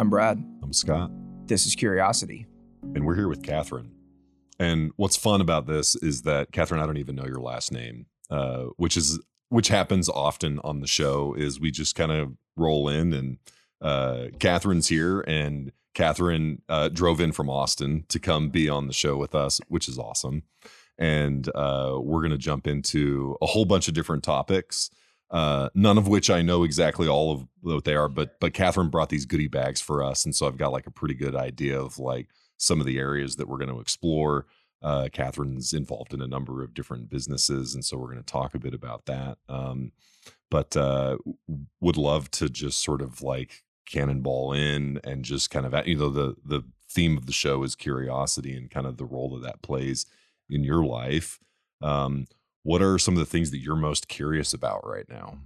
I'm Brad. I'm Scott. This is Curiosity. And we're here with Kathryn. And what's fun about this is that Kathryn, I don't even know your last name, uh, which is which happens often on the show. Is we just kind of roll in and uh, Kathryn's here, and Kathryn uh, drove in from Austin to come be on the show with us, which is awesome. And uh, we're going to jump into a whole bunch of different topics uh, none of which I know exactly all of what they are, but but Kathryn brought these goodie bags for us, and so I've got like a pretty good idea of like some of the areas that we're going to explore. Uh, Kathryn's involved in a number of different businesses, and so we're going to talk a bit about that. Um, but uh, would love to just sort of like cannonball in and just kind of you know the the theme of the show is curiosity and kind of the role that that plays in your life. Um, what are some of the things that you're most curious about right now?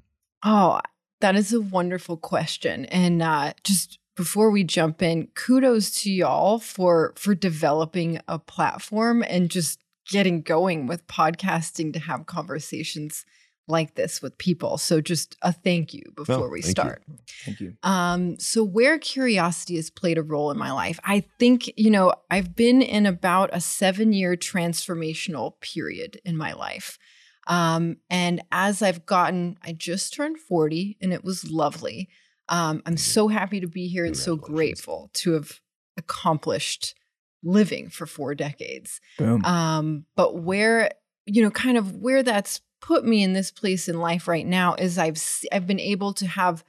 Oh, that is a wonderful question. And uh, just before we jump in, kudos to y'all for for developing a platform and just getting going with podcasting to have conversations like this with people. So just a thank you before we thank start. you. Thank you. Um, so where curiosity has played a role in my life, I think, you know, I've been in about a seven year transformational period in my life. Um, and as I've gotten, I just turned 40 and it was lovely. Um, I'm so happy to be here and so grateful to have accomplished living for four decades. Boom. Um, but where, you know, kind of where that's put me in this place in life right now is I've I've been able to have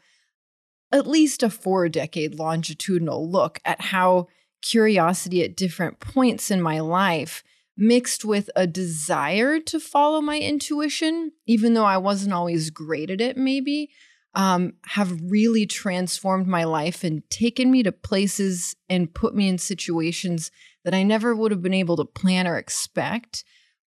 at least a four decade longitudinal look at how curiosity at different points in my life mixed with a desire to follow my intuition even though I wasn't always great at it maybe um, have really transformed my life and taken me to places and put me in situations that I never would have been able to plan or expect.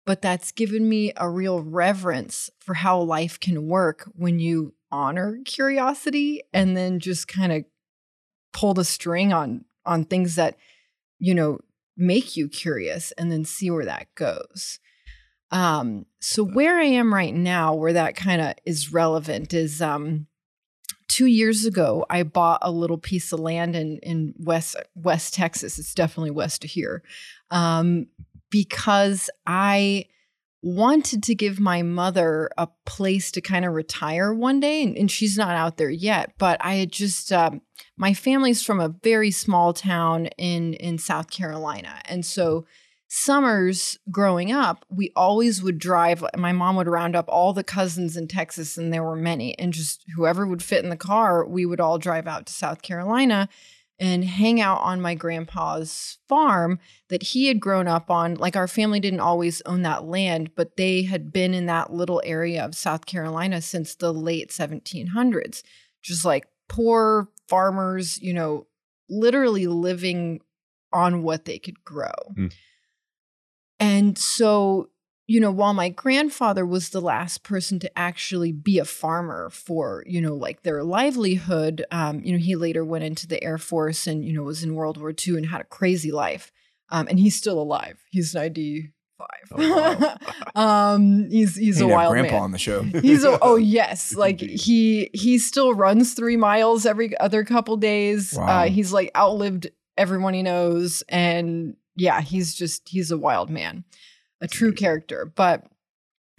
But that's given me a real reverence for how life can work when you honor curiosity and then just kind of pull the string on on things that you know make you curious and then see where that goes. Um, so where I am right now, where that kind of is relevant, is um, two years ago I bought a little piece of land in in West West Texas. It's definitely west of here, um, because I wanted to give my mother a place to kind of retire one day, and, and she's not out there yet. But I had just um, my family's from a very small town in in South Carolina, and so summers growing up, we always would drive. My mom would round up all the cousins in Texas, and there were many, and just whoever would fit in the car, we would all drive out to South Carolina and hang out on my grandpa's farm that he had grown up on. Like our family didn't always own that land, but they had been in that little area of South Carolina since the late 1700s. Just like poor farmers, you know, literally living on what they could grow. Mm. And so, you know, while my grandfather was the last person to actually be a farmer for, you know, like their livelihood, um, you know, he later went into the Air Force and, you know, was in World War II and had a crazy life. Um, and he's still alive. He's 95. Oh, um, he's he's a wild grandpa man. on the show. He's a, oh yes, like he he still runs three miles every other couple days. Wow. Uh, he's like outlived everyone he knows, and yeah, he's just he's a wild man, a true character. But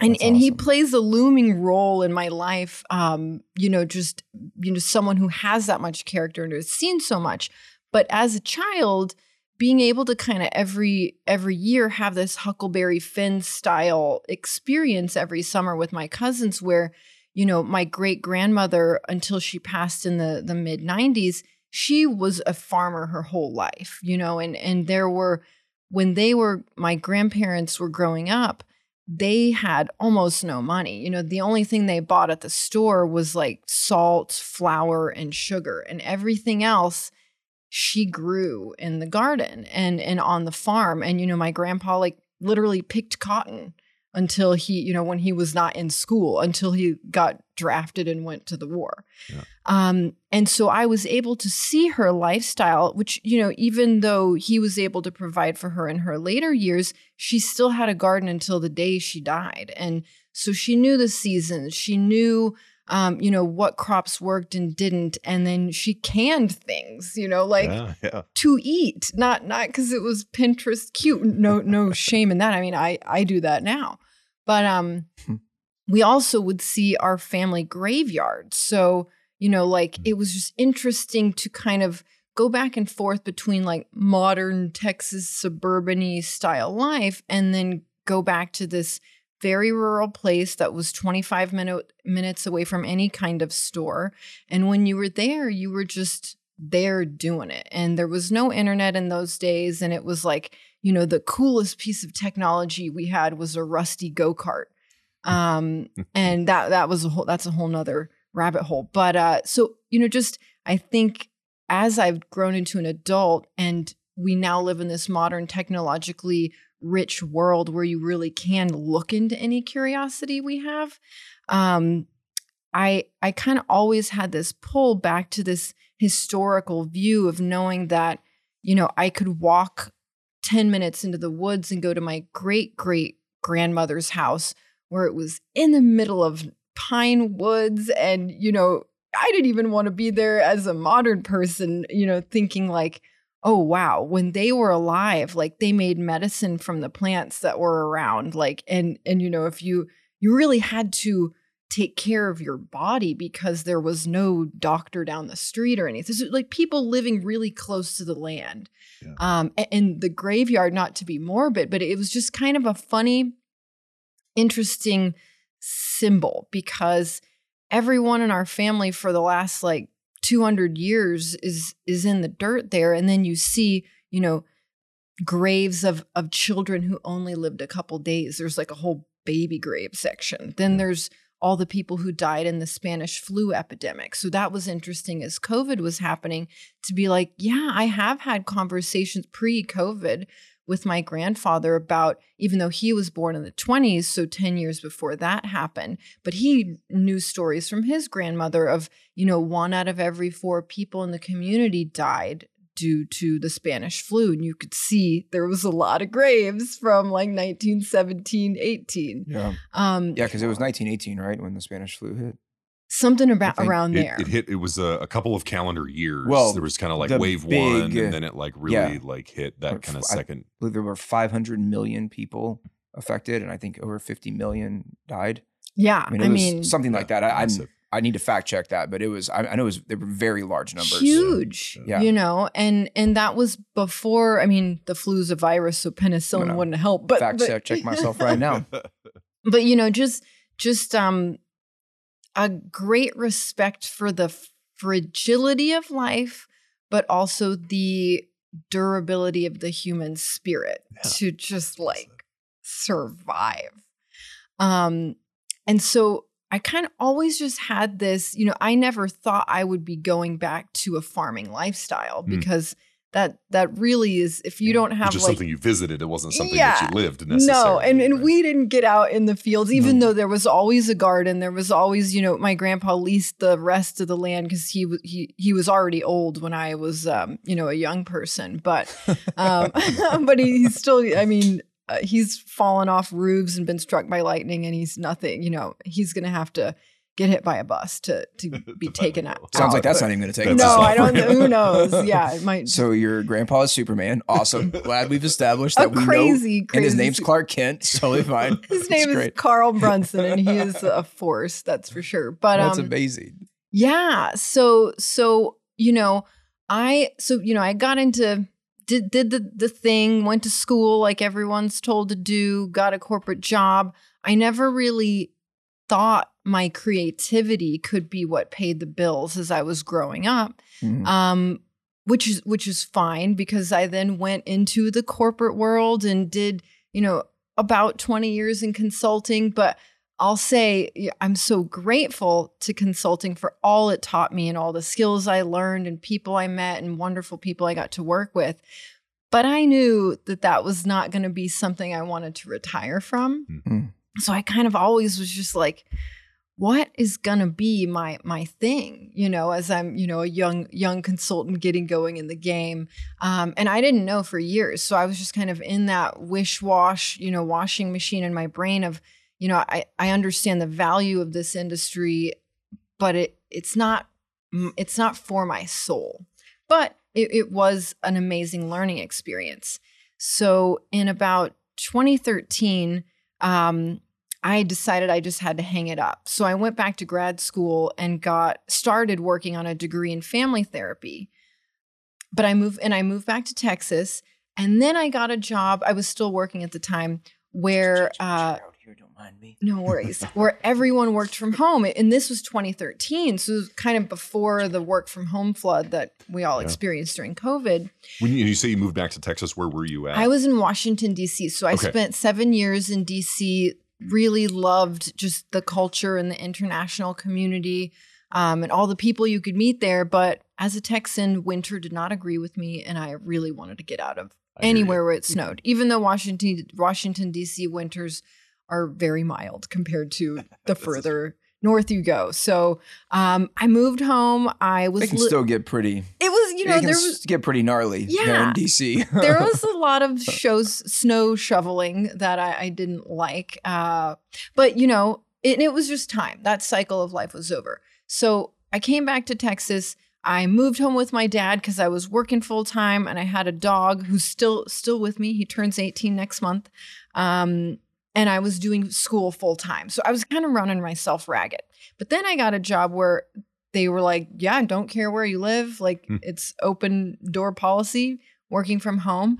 and That's and he plays a looming role in my life. Um, you know, just you know, someone who has that much character and has seen so much. But as a child, being able to kind of every every year have this Huckleberry Finn style experience every summer with my cousins, where you know my great grandmother until she passed in the the mid '90s, she was a farmer her whole life, you know, and and there were when they were my grandparents were growing up they had almost no money. You know, the only thing they bought at the store was like salt, flour, and sugar, and everything else she grew in the garden and and on the farm. And you know, my grandpa like literally picked cotton until he, you know, when he was not in school, until he got drafted and went to the war. Yeah. Um, and so I was able to see her lifestyle, which, you know, even though he was able to provide for her in her later years, she still had a garden until the day she died. And so she knew the seasons. She knew um, you know, what crops worked and didn't. And then she canned things, you know, like yeah, yeah. to eat, not not because it was Pinterest cute. No, no shame in that. I mean, I I do that now. But um Hmm. we also would see our family graveyard. So, you know, like Hmm. it was just interesting to kind of go back and forth between like modern Texas suburban style life and then go back to this very rural place that was 25 minute, minutes away from any kind of store. And when you were there, you were just there doing it. And there was no internet in those days. And it was like, you know, the coolest piece of technology we had was a rusty go-kart. Um, and that that was a whole that's a whole nother rabbit hole. But uh so, you know, just I think as I've grown into an adult and we now live in this modern technologically rich world where you really can look into any curiosity we have. Um i i kind of always had this pull back to this historical view of knowing that you know i could walk 10 minutes into the woods and go to my great great grandmother's house where it was in the middle of pine woods and you know i didn't even want to be there as a modern person you know thinking like oh wow when they were alive like they made medicine from the plants that were around like and and you know if you you really had to take care of your body because there was no doctor down the street or anything so like people living really close to the land Yeah. um a- and, the graveyard not to be morbid but it was just kind of a funny interesting symbol because everyone in our family for the last like 200 years is is in the dirt there. And then you see you know graves of of children who only lived a couple days. There's like a whole baby grave section. Then there's all the people who died in the Spanish flu epidemic. So that was interesting as COVID was happening to be like, yeah, I have had conversations pre COVID with my grandfather about, even though he was born in the 20s, so 10 years before that happened, but he knew stories from his grandmother of, you know, one out of every four people in the community died due to the Spanish flu. And you could see there was a lot of graves from like 1917, 18. Yeah. Um, Yeah, because it was 1918, right, when the Spanish flu hit. Something about around It, there. it hit. It was a, a couple of calendar years. Well, there was kind of like the wave one, and then it like really yeah. like hit that kind of second. I believe there were 500 million people affected, and I think over 50 million died. yeah, I mean, I was mean, something like that. I, I Massive. I need to fact check that, but it was. I, I know it was. They were very large numbers. huge. Yeah. You know, and and that was before. I mean, the flu's a virus, so penicillin wouldn't help. But fact but, check check myself right now. but you know, just just um, a great respect for the fragility of life, but also the durability of the human spirit Yeah. to just like survive. Um, and so I kind of always just had this, you know, I never thought I would be going back to a farming lifestyle Mm. That that really is if you don't have just like something you visited. It wasn't something that you lived necessarily. no, and, and right? we didn't get out in the fields, even No. though there was always a garden. There was always, you know, my grandpa leased the rest of the land because he was he he was already old when I was, um, you know, a young person. But um, but he, he's still, I mean, uh, he's fallen off roofs and been struck by lightning, and he's nothing. You know, he's gonna have to get hit by a bus to to be taken out. Sounds like that's not even going to take. No. I don't. know. Who knows? Yeah, it might. So your grandpa is Superman. Awesome. Glad we've established that we know. crazy, crazy. And his name's Clark Kent. It's Totally fine. His name is. Carl Brunson, and he is a force. That's for sure. But That's um, amazing. yeah. So so you know, I so you know I got into did did the the thing, went to school like everyone's told to do, got a corporate job. I never really thought my creativity could be what paid the bills as I was growing up Mhm. um, which is which is fine because I then went into the corporate world and did you know about 20 years in consulting but I'll say I'm so grateful to consulting for all it taught me and all the skills I learned and people I met and wonderful people I got to work with but I knew that that was not going to be something I wanted to retire from Mhm. so I kind of always was just like what is gonna be my my thing you know as i'm you know a young young consultant getting going in the game um, and i didn't know for years so i was just kind of in that wish wash you know washing machine in my brain of you know i i understand the value of this industry but it it's not it's not for my soul. But it, it was an amazing learning experience. So in about 2013, um, I decided I just had to hang it up. So I went back to grad school and got started working on a degree in family therapy. But I moved and I moved back to Texas. And then I got a job. I was still working at the time where uh, here, don't mind me. no worries, where everyone worked from home. And this was 2013. So it was kind of before the work from home flood that we all Yeah. experienced during COVID. When you, you say you moved back to Texas, where were you at? I was in Washington, D.C. So I Okay. spent seven years in D.C., really loved just the culture and the international community um, and all the people you could meet there. But as a Texan, winter did not agree with me. And I really wanted to get out of I anywhere where it snowed, even though Washington, Washington, D.C. winters are very mild compared to the further north you go. So um, I moved home. I was, They can li- still get pretty. it was, you know, they can there was, get pretty gnarly Yeah. in DC. there was a lot of shows snow shoveling that I, I didn't like. Uh, but you know, it, it was just time. That cycle of life was over. So I came back to Texas. I moved home with my dad because I was working full time, and I had a dog who's still still with me. He turns 18 next month. Um, and I was doing school full time. So I was kind of running myself ragged. But then I got a job where they were like, yeah, I don't care where you live. Like Hmm. it's open door policy, working from home.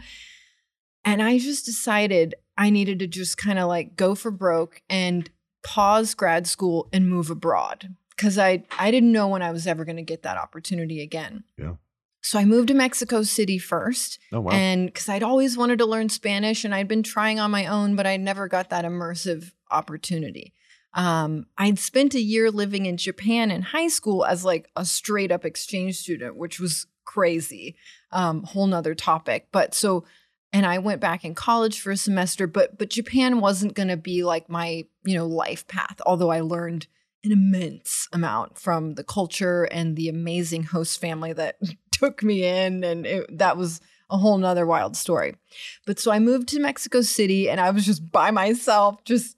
And I just decided I needed to just kind of like go for broke and pause grad school and move abroad because I, I didn't know when I was ever going to get that opportunity again. Yeah. So I moved to Mexico City first. oh wow. And because I'd always wanted to learn Spanish and I'd been trying on my own, but I never got that immersive opportunity. Um, I'd spent a year living in Japan in high school as like a straight up exchange student, which was crazy. Um, whole nother topic. But so, and I went back in college for a semester, but but Japan wasn't gonna be like my, you know, life path, although I learned an immense amount from the culture and the amazing host family that took me in and it, that was a whole nother wild story. But so i moved to mexico city and i was just by myself just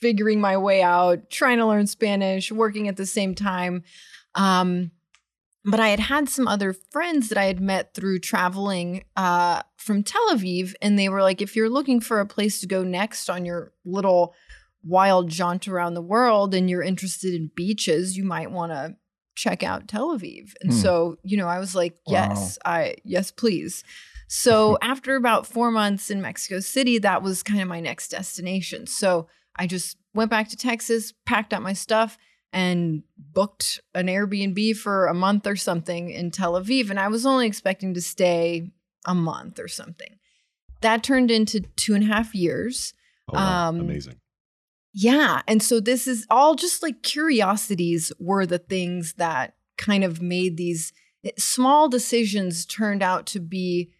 figuring my way out trying to learn spanish working at the same time. Um, but i had had some other friends that i had met through traveling uh, from tel aviv and they were like if you're looking for a place to go next on your little wild jaunt around the world and you're interested in beaches, you might want to check out Tel Aviv. And Hmm. so, you know, I was like, Wow. yes, I yes, please. So after about four months in Mexico City, that was kind of my next destination. So I just went back to Texas, packed up my stuff, and booked an Airbnb for a month or something in Tel Aviv. And I was only expecting to stay a month or something. That turned into two and a half years. oh, wow. um, Amazing. Yeah. And so this is all just like curiosities were the things that kind of made these eh, small decisions turned out to be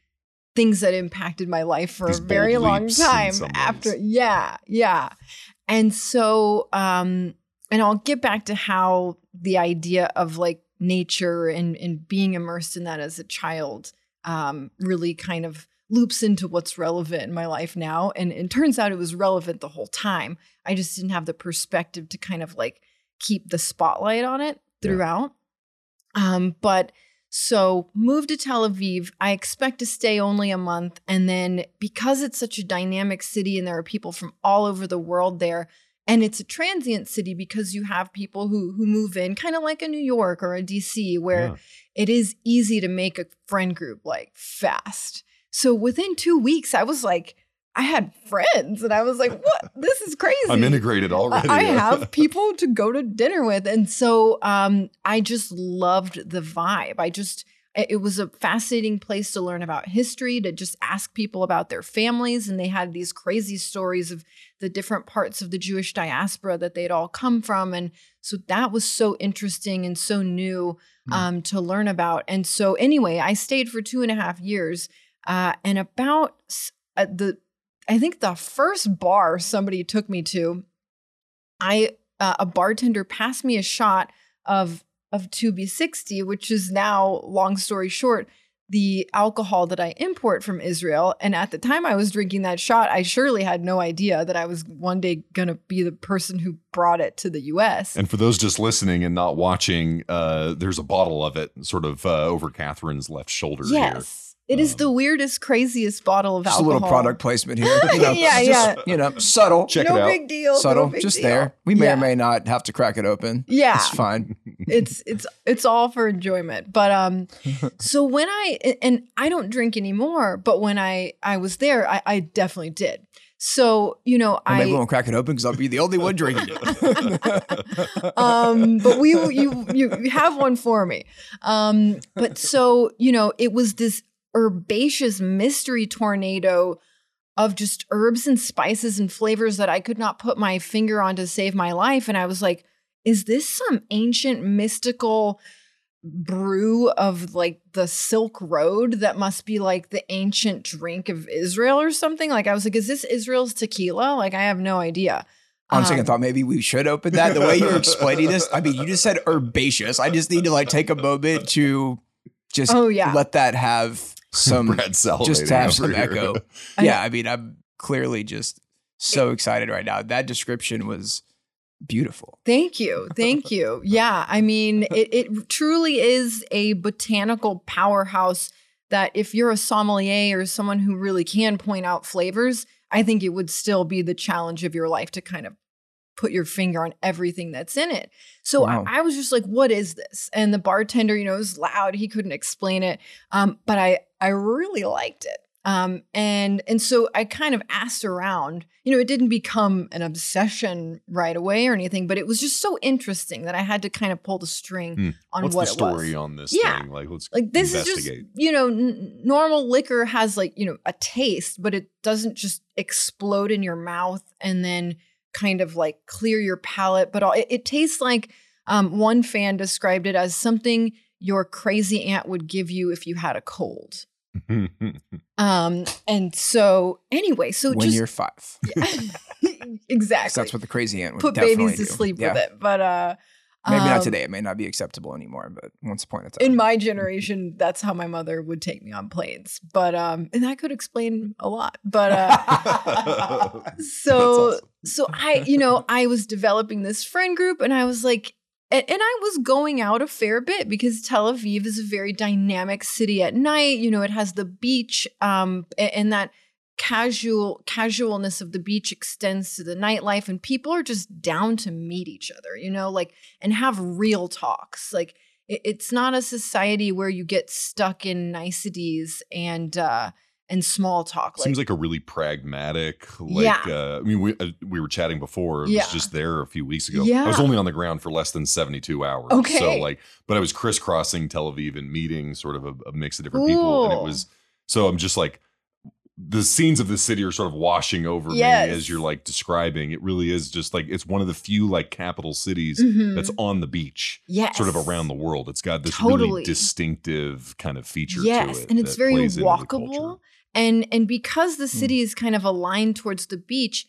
things that impacted my life for These a very long time after. Yeah. Yeah. And so, um, and I'll get back to how the idea of like nature and, and being immersed in that as a child um, really kind of loops into what's relevant in my life now. And it turns out it was relevant the whole time. I just didn't have the perspective to kind of like keep the spotlight on it Yeah. throughout. Um, but so moved to Tel Aviv. I expect to stay only a month. And then because it's such a dynamic city and there are people from all over the world there, and it's a transient city because you have people who who move in, kind of like a New York or a DC, where Yeah. it is easy to make a friend group like fast. So within two weeks, I was like, I had friends, and I was like, "What? This is crazy." I'm integrated already. I have people to go to dinner with, and so um, I just loved the vibe. I just it was a fascinating place to learn about history, to just ask people about their families, and they had these crazy stories of the different parts of the Jewish diaspora that they'd all come from, and so that was so interesting and so new Hmm. um, to learn about. And so anyway, I stayed for two and a half years, uh, and about uh, the I think the first bar somebody took me to, I uh, a bartender passed me a shot of of Tubi 60, which is now, long story short, the alcohol that I import from Israel. And at the time I was drinking that shot, I surely had no idea that I was one day going to be the person who brought it to the US. And for those just listening and not watching, uh, there's a bottle of it sort of uh, over Kathryn's left shoulder here. Yes. It is the weirdest, craziest bottle of alcohol. Just a little product placement here. You know, Yeah, just, yeah. You know, subtle, Check no it out. big deal. no subtle, big just deal. there. We may Yeah. or may not have to crack it open. Yeah. It's fine. it's it's it's all for enjoyment but um so when i and i don't drink anymore but when i i was there i, I definitely did so you know Well, maybe we i won't crack it open because I'll be the only one drinking it. um but we you you have one for me um but so you know it was this herbaceous mystery tornado of just herbs and spices and flavors that I could not put my finger on to save my life and I was like is this some ancient mystical brew of like the Silk Road that must be like the ancient drink of Israel or something like I was like is this Israel's tequila like I have no idea On second Um, thought, maybe we should open that. The way you're explaining this, I mean, you just said herbaceous. I just need to like take a moment to just Oh, yeah. let that have some, Brad salivating just to have some here. echo. Yeah, I mean, I'm clearly just so excited right now. That description was beautiful. Thank you. Thank you. Yeah. I mean, it, it truly is a botanical powerhouse that if you're a sommelier or someone who really can point out flavors, I think it would still be the challenge of your life to kind of put your finger on everything that's in it. So Wow. I, I was just like, what is this? And the bartender, you know, was loud. He couldn't explain it. Um, but I I really liked it. Um, and and so I kind of asked around. You know, it didn't become an obsession right away or anything, but it was just so interesting that I had to kind of pull the string Hmm. on What's what the it was story on this Yeah. thing? Like, let's like this is just you know n- normal liquor has like you know a taste but it doesn't just explode in your mouth and then kind of like clear your palate but all, it, it tastes like um, one fan described it as something your crazy aunt would give you if you had a cold um and so anyway so when just you're five. exactly That's what the crazy aunt would put babies to do. sleep Yeah. with it but uh Maybe not um, today. It may not be acceptable anymore, but once upon a time. in my generation that's how my mother would take me on planes but um and that could explain a lot but uh so awesome. so i you know i was developing this friend group and i was like and, i was going out a fair bit because tel aviv is a very dynamic city at night you know it has the beach um and, that casual casualness of the beach extends to the nightlife and people are just down to meet each other you know like and have real talks. Like it, it's not a society where you get stuck in niceties and uh and small talk Seems like a really pragmatic, like Yeah. uh, I mean, we uh, we were chatting before. It was Yeah. just there a few weeks ago. Yeah. I was only on the ground for less than seventy two hours. Okay. So like, but I was crisscrossing Tel Aviv and meeting sort of a, a mix of different people, and it was so I'm just like the scenes of the city are sort of washing over Yes. me as you're like describing. It really is just like it's one of the few like capital cities Mhm. that's on the beach. yes. Sort of around the world, it's got this Totally. really distinctive kind of feature yes to it. and it's very walkable. And and because the Hmm. city is kind of aligned towards the beach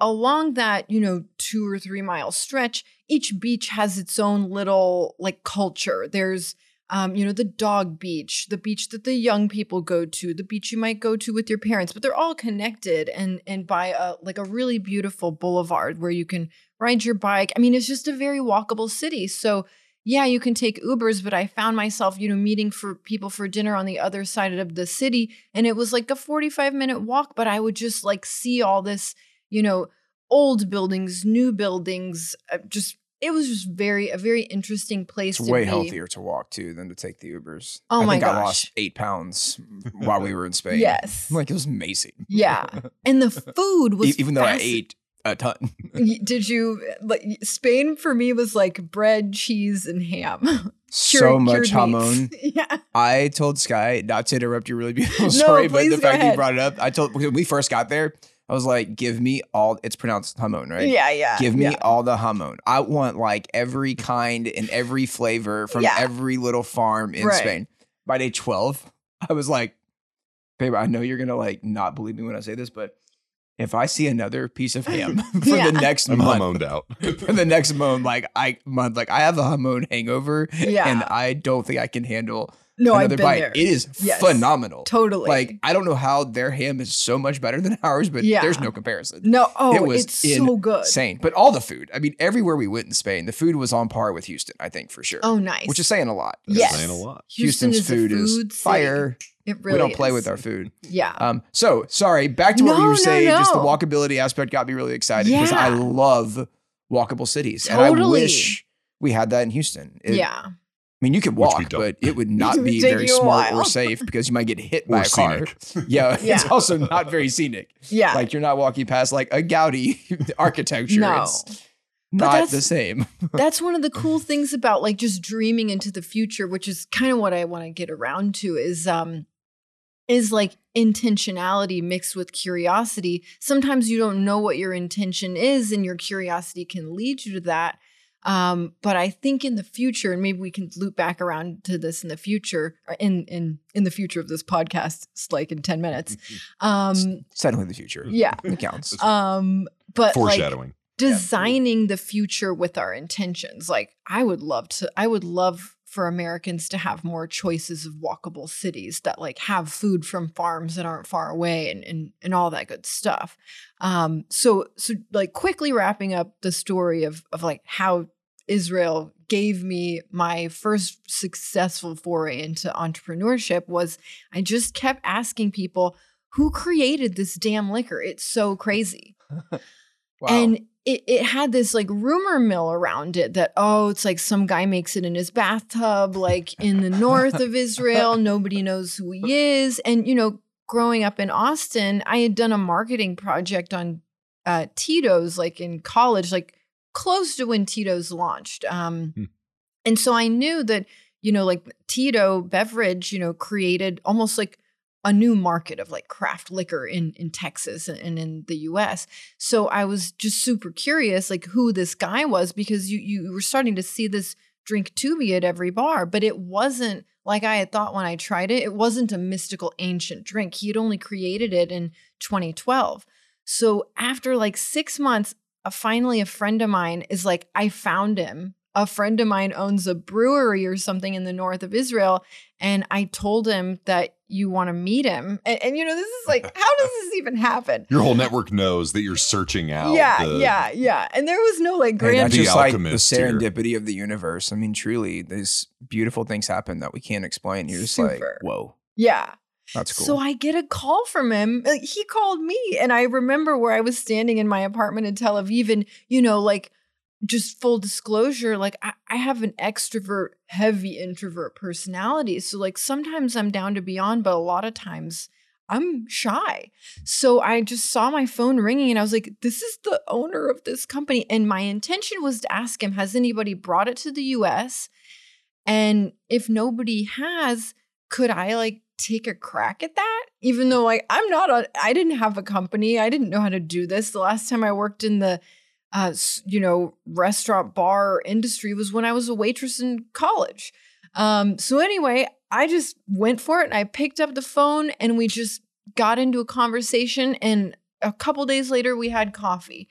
along that you know two or three mile stretch each beach has its own little like culture. There's um, you know the dog beach the beach that the young people go to the beach you might go to with your parents but they're all connected and and by a like a really beautiful boulevard where you can ride your bike. I mean it's just a very walkable city. So yeah, you can take Ubers, but I found myself, you know, meeting for people for dinner on the other side of the city. And it was like a 45 minute walk, but I would just like see all this, you know, old buildings, new buildings. uh, Just, it was just very, a very interesting place It's to way be. healthier to walk to than to take the Ubers. Oh I my think I gosh. lost eight pounds while we were in Spain. Yes. Like it was amazing. Yeah. And the food was Even though I ate a ton. Did you, like, Spain for me was like bread, cheese, and ham. so Cured- much cured hamon. yeah. I told Sky not to interrupt your really beautiful No, story, but the fact that ahead. you brought it up, I told when we first got there, I was like, "Give me all." It's pronounced hamon, right? Yeah. Yeah. Give me yeah. all the hamon. I want like every kind and every flavor from Yeah. every little farm in Right. Spain. By day 12, I was like, babe, I know you're going to like not believe me when I say this, but if I see another piece of ham for Yeah. the next I'm month, hormoned out. for the next month, like I month, like I have a hamon hangover Yeah. and I don't think I can handle No, I've been bite. there. It is Yes. phenomenal. Totally. Like I don't know how their ham is so much better than ours, but Yeah. there's no comparison. no, oh, it was it's so good. Insane. But all the food. I mean, everywhere we went in Spain, the food was on par with Houston. I think for sure. Oh, nice. which is saying a lot. Yes. saying a lot. Houston Houston's is a food, food is city. fire. It really we don't play is. with our food. Yeah. Um, so sorry, back to what we No, were no, saying. Just the walkability aspect got me really excited because I love walkable cities, and I wish we had that in Houston. It- yeah. I mean, you could walk, but it would not would be very smart or safe because you might get hit by Or a car. scenic. Yeah, it's also not very scenic. Yeah. Like you're not walking past like a Gaudi architecture. no. It's not the same. That's one of the cool things about like just dreaming into the future, which is kind of what I want to get around to is um is like intentionality mixed with curiosity. Sometimes you don't know what your intention is and your curiosity can lead you to that. Um, but I think in the future, and maybe we can loop back around to this in the future, or in in in the future of this podcast, it's like in 10 minutes. Um, It's the future. yeah. It counts. Um, but like, Foreshadowing. designing the future with our intentions. Like I would love to I would love for Americans to have more choices of walkable cities that like have food from farms that aren't far away and and, and all that good stuff. Um so so like quickly wrapping up the story of of like how Israel gave me my first successful foray into entrepreneurship was I just kept asking people who created this damn liquor? It's so crazy. Wow. And it, it had this like rumor mill around it that, oh, it's like some guy makes it in his bathtub, like in the north of Israel. Nobody knows who he is. And, you know, growing up in Austin, I had done a marketing project on uh, Tito's, like in college, like close to when Tito's launched. Um, Hmm. And so I knew that, you know, like Tito beverage, you know, created almost like a new market of like craft liquor in in Texas and, in the US. So I was just super curious like who this guy was because you you were starting to see this drink to tubi at every bar, but it wasn't like I had thought when I tried it. It wasn't a mystical ancient drink. He had only created it in 2012. So after like 6 months, uh, finally a friend of mine is like I found him. A friend of mine owns a brewery or something in the north of Israel and I told him that you want to meet him. And, and, you know, this is like, how does this even happen? Your whole network knows that you're searching out. yeah, the- yeah, yeah. And there was no like Hey, grand. that's The just like the alchemist here. serendipity of the universe. I mean, truly, these beautiful things happen that we can't explain. You're just like, whoa, yeah. that's cool. So I get a call from him. He called me, and I remember where I was standing in my apartment in Tel Aviv, and you know, like just full disclosure, like I, I have an extrovert, heavy introvert personality. So like sometimes I'm down to be on, but a lot of times I'm shy. So I just saw my phone ringing and I was like, this is the owner of this company. And my intention was to ask him, has anybody brought it to the US? And if nobody has, could I like take a crack at that? Even though like I'm not a, I didn't have a company. I didn't know how to do this. The last time I worked in the uh, you know, restaurant bar industry was when I was a waitress in college. Um, so anyway, I just went for it and I picked up the phone and we just got into a conversation. And a couple days later, we had coffee.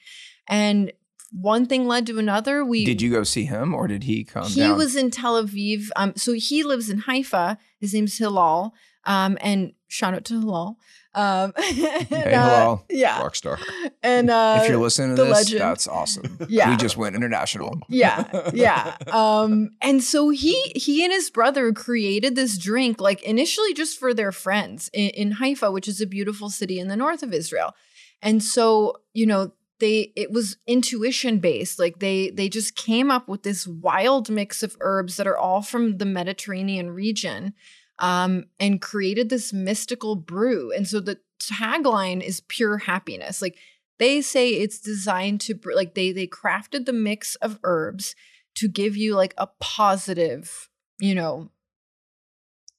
And one thing led to another. We did you go see him or did he come he down? was in Tel Aviv. Um, so he lives in Haifa. His name's Hilal. Um, and shout out to Hilal. Um, Hey, uh, yeah. Rock star. And uh, if you're listening to this, legend. that's awesome. Yeah. we just went international. yeah yeah um and so he he and his brother created this drink like initially just for their friends in, in haifa which is a beautiful city in the north of israel and so you know they it was intuition based like they they just came up with this wild mix of herbs that are all from the mediterranean region um and created this mystical brew. And so the tagline is pure happiness. Like they say it's designed to like they they crafted the mix of herbs to give you like a positive you know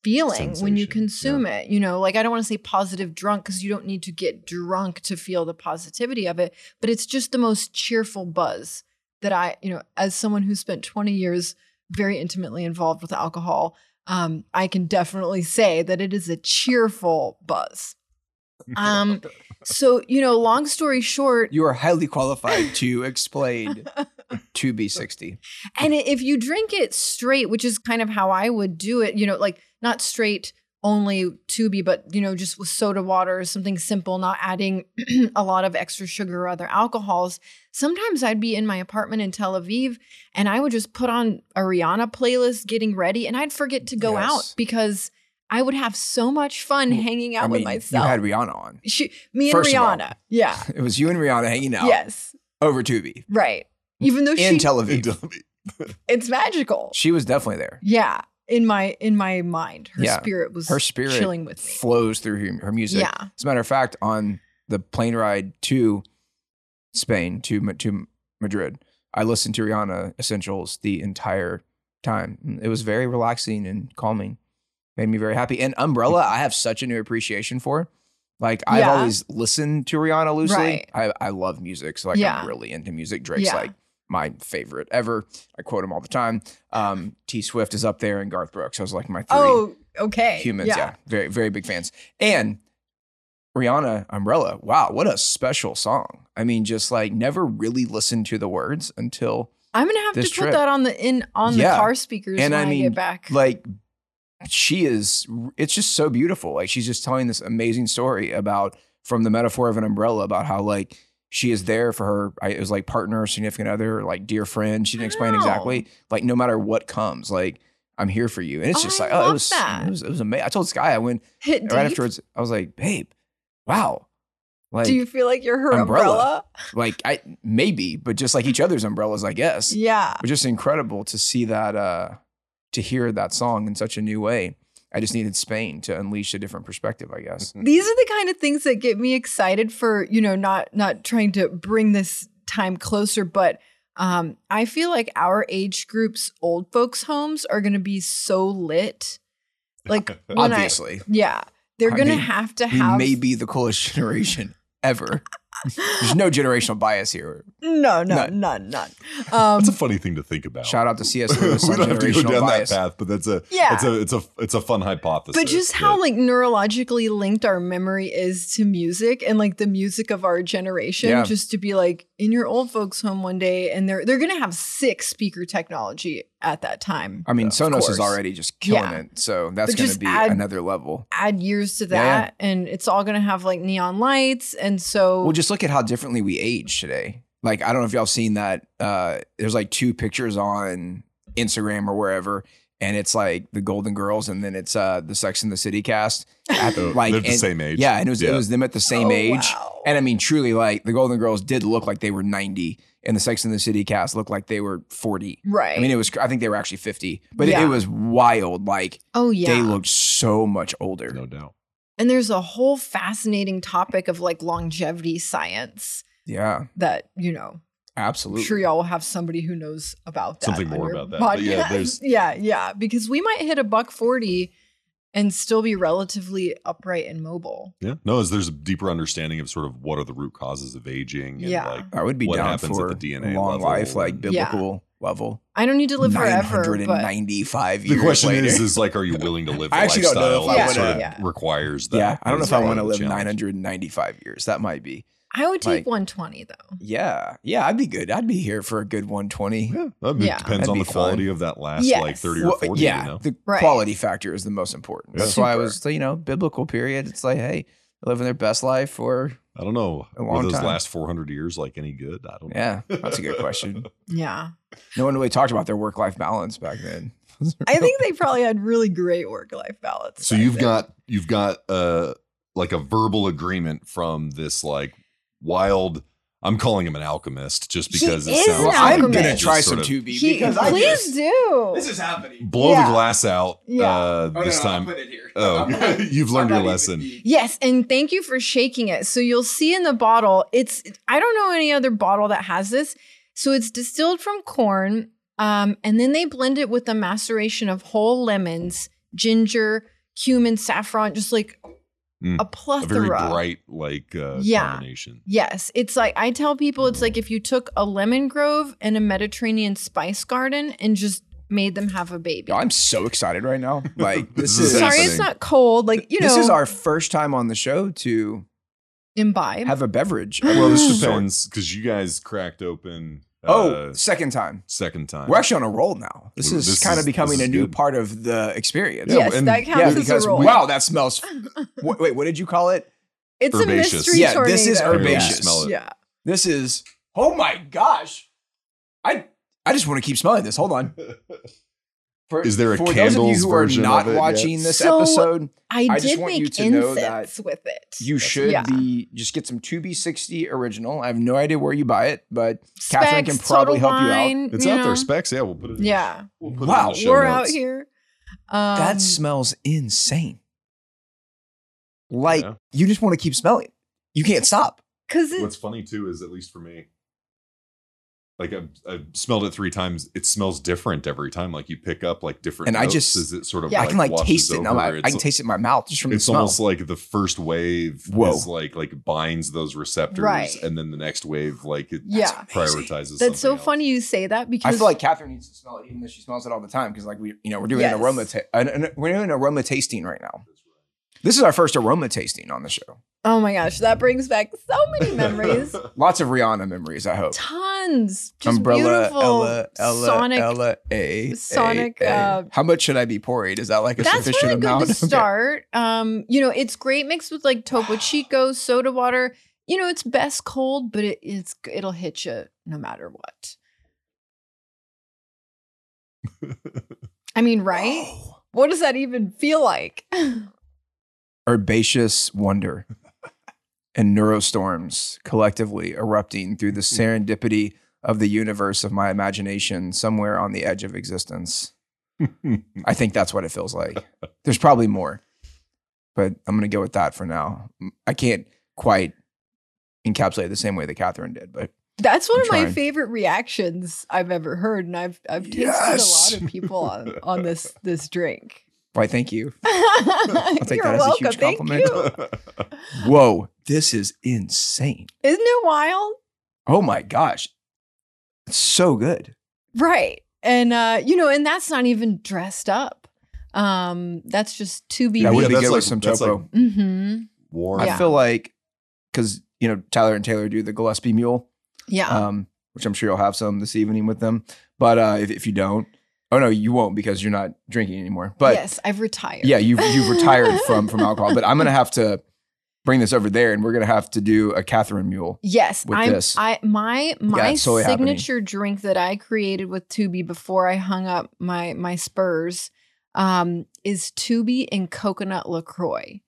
feeling when you Sensation, consume it you know? Like i don't want to say positive drunk because you don't need to get drunk to feel the positivity of it but it's just the most cheerful buzz that i you know as someone who spent 20 years very intimately involved with alcohol um, i can definitely say that it is a cheerful buzz Um, so you know, long story short, You are highly qualified to explain Tubi 60. and if you drink it straight, which is kind of how I would do it, you know, like not straight only Tubi, but you know, just with soda water something simple, not adding a lot of extra sugar or other alcohols. Sometimes I'd be in my apartment in Tel Aviv and I would just put on a Rihanna playlist getting ready and I'd forget to go Yes. out because I would have so much fun Well, hanging out I with myself. you had Rihanna on. she, me and First of all, Rihanna. yeah. It was you and Rihanna hanging out Yes. over Tubi Right. Even though in she Tel Aviv. it's magical. She was definitely there. Yeah. In my in my mind. Her Yeah. spirit was Her spirit chilling with me. flows through her, her music. Yeah. As a matter of fact, on the plane ride to Spain to to Madrid, I listened to Rihanna Essentials the entire time. It was very relaxing and calming. Made me very happy. And Umbrella, I have such a new appreciation for. Like I've Yeah. always listened to Rihanna loosely. Right. I, I love music, so like Yeah. I'm really into music. Drake's Yeah. like my favorite ever. I quote him all the time. Um, T Swift is up there, and Garth Brooks. I was like my three Oh, okay. humans. Yeah. very very big fans. And Rihanna Umbrella. Wow, what a special song. I mean, just like never really listened to the words until I'm gonna have to This put trip. that on the in on Yeah. the car speakers And when I I, get back. like she is it's just so beautiful like she's just telling this amazing story about from the metaphor of an umbrella about how like she is there for her I, it was like partner significant other like dear friend she didn't explain exactly like no matter what comes like i'm here for you and it's Oh, just I like oh it was, that. it was it was amazing i told Sky i went Hit deep. right afterwards i was like babe wow like Do you feel like you're her Umbrella. umbrella? like i maybe but just like each other's umbrellas i guess Yeah. but just incredible to see that uh to hear that song in such a new way i just needed spain to unleash a different perspective i guess. These are the kind of things that get me excited for, you know, not not trying to bring this time closer, but um I feel like our age group's old folks homes are going to be so lit. Like when I obviously. Yeah, they're going to have to we have may be the coolest generation ever there's no generational bias here No, no, None. none, none. Um, That's a funny thing to think about. shout out to cs we lewis on don't have to go down bias that path, but that's a Yeah. it's a it's a it's a fun hypothesis. but just how that- like neurologically linked our memory is to music and like the music of our generation Yeah. just to be like in your old folks home one day and they're they're gonna have six speaker technology at that time. I mean Of sonos is already just killing Yeah. it so that's But going to be add- another level. Add years to Yeah, yeah. that and it's all gonna have like neon lights and so well just look at how differently we age today. Like i don't know if y'all seen that uh there's like two pictures on instagram or wherever and it's like the golden girls and then it's uh the sex and the city cast at Oh, like they're the same age. yeah and it was it was them at the same Oh, age. wow. and i mean truly like the golden girls did look like they were 90 and the sex and the city cast looked like they were 40 right i mean it was i think they were actually 50 but it, it was wild like oh yeah. they looked so much older. No doubt. and there's a whole fascinating topic of like longevity science yeah. that you know absolutely I'm sure y'all will have somebody who knows about that. Something more about that. But yeah, there's- yeah, yeah, because we might hit a buck forty and still be relatively upright and mobile. Yeah. No, as there's a deeper understanding of sort of what are the root causes of aging and Yeah. like i would be what down happens for at the DNA a long level life like and- biblical level I don't need to live forever, but 995 the question later. is is like are you willing to live the I actually don't know lifestyle if I that wanna- sort of Yeah. requires that? yeah i don't know if i want to live challenge. 995 years that might be I would take like- one twenty though. yeah yeah i'd be good i'd be here for a good 120 Yeah, I mean, Yeah. depends That'd on the quality fun. of that last Yes. like 30 or Well, 40, yeah you know? the Right. quality factor is the most important Yeah. that's why i Super. was you know biblical period it's like hey living their best life or I don't know. A Were long those time. last 400 years like any good? I don't know. yeah that's a good question Yeah, no one really talked about their work-life balance back then I think they probably had really great work life balance. So you've then. got you've got uh like a verbal agreement from this like wild I'm calling him an alchemist just He because it is sounds an well i'm gonna try some sort of tubi He- because I please just, do. this is happening blow Yeah. the glass out Yeah. uh Oh, no, this no, I'll time. put it here. Oh, not- you've learned I'm your lesson. Yes, and thank you for shaking it. So you'll see in the bottle, it's I don't know any other bottle that has this. So it's distilled from corn, um, and then they blend it with a maceration of whole lemons, ginger, cumin, saffron, just like Mm, a A plethora. very bright like uh Yeah. combination. Yes, it's like I tell people it's like if you took a lemon grove and a Mediterranean spice garden and just made them have a baby. Yo, I'm so excited right now. Like this This is is Sorry, happening. it's not cold. Like you know, this is our first time on the show to imbibe. have a beverage. Well, this of some depends because you guys cracked open. Oh, uh, second time. second time. We're actually on a roll now. This Well, is this kind is- of becoming a new good. part of the experience. Yeah, yes, and- that counts Yeah, as because a roll. wow, that smells. wait, wait, what did you call it? it's Herbaceous. a mystery Yeah, tornado. this is herbaceous. Smell it. Yeah. This is. Oh my gosh! I I just want to keep smelling this. Hold on. For, Is there a for those of you candles who are version not of it yet? watching this So- episode? I, I just did want make you to know that incense with it. You should Yeah. be just get some Tubi 60 original. I have no idea where you buy it, but Kathryn can probably Total help you out. It's you out know. there. Spec's. Yeah, we'll put it. In Yeah. We'll put Wow. It in the show We're notes. out here. Um, that smells insane. Like Yeah. you just want to keep smelling. You can't stop. because What's funny too is at least for me, like I've, I've smelled it three times. It smells different every time. Like you pick up like different. And I just- as it sort of Yeah, I can like taste it. Now. over. I, I can taste it in my mouth just from the It's smell. almost like the first wave Whoa. is like like binds those receptors, Right. and then the next wave like it Yeah. prioritizes. that's so else. funny you say that because I feel like Kathryn needs to smell it, even though she smells it all the time. Because like we, you know, we're doing Yes. an aroma. Ta- an, an- we're doing an aroma tasting right now. This is our first aroma tasting on the show. oh my gosh, that brings back so many memories. Lots of Rihanna memories. I hope. Tons. Just Umbrella, beautiful Ella, Ella, Sonic. Ella, A, Sonic, A, A. uh, How much should I be pouring? Is that like a That's sufficient really good amount? to Okay. start. Um, you know, it's great mixed with like Topo Chico, soda water. You know, it's best cold, but it, it's it'll hit you no matter what. I mean, right? Oh. What does that even feel like? Herbaceous wonder and neurostorms collectively erupting through the serendipity of the universe of my imagination somewhere on the edge of existence. I think that's what it feels like. There's probably more, but I'm going to go with that for now. I can't quite encapsulate the same way that Kathryn did, but That's one I'm of my favorite reactions I've ever heard, and I've I've tasted Yes. a lot of people on, on this this drink. Why, thank you. I'll take You're that as a welcome. huge Thank compliment. you. Whoa, this is insane. Isn't it wild? Oh my gosh. It's so good. Right. And uh, you know, and that's not even dressed up. Um, that's just to be That would Yeah, be that's good like- with some that's like- topo. hmm Warm. I Yeah. feel like because you know Tyler and Taylor do the Gillespie Mule, Yeah. um, which I'm sure you'll have some this evening with them. But uh, if, if you don't, oh no, you won't because you're not drinking anymore. But yes, I've retired. yeah, you've you've retired from from alcohol. But I'm gonna have to bring this over there, and we're gonna have to do a Kathryn Mule. Yes, with I'm. this. I my my it's totally happening. signature drink that I created with Tubi before I hung up my my Spurs um, is Tubi and coconut Lacroix.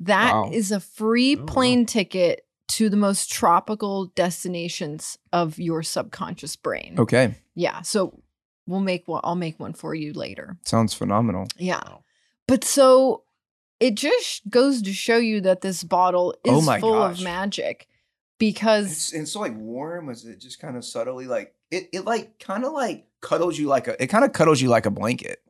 That is Wow. a free Oh, wow. plane ticket to the most tropical destinations of your subconscious brain. Okay, Yeah, so we'll make one. I'll make one for you later. sounds phenomenal. Yeah, Wow. but so it just goes to show you that this bottle oh is Oh full gosh. of magic because It's, it's so like warm. Was it just kind of subtly like it? It like kind of like cuddles you like a. It kind of cuddles you like a blanket.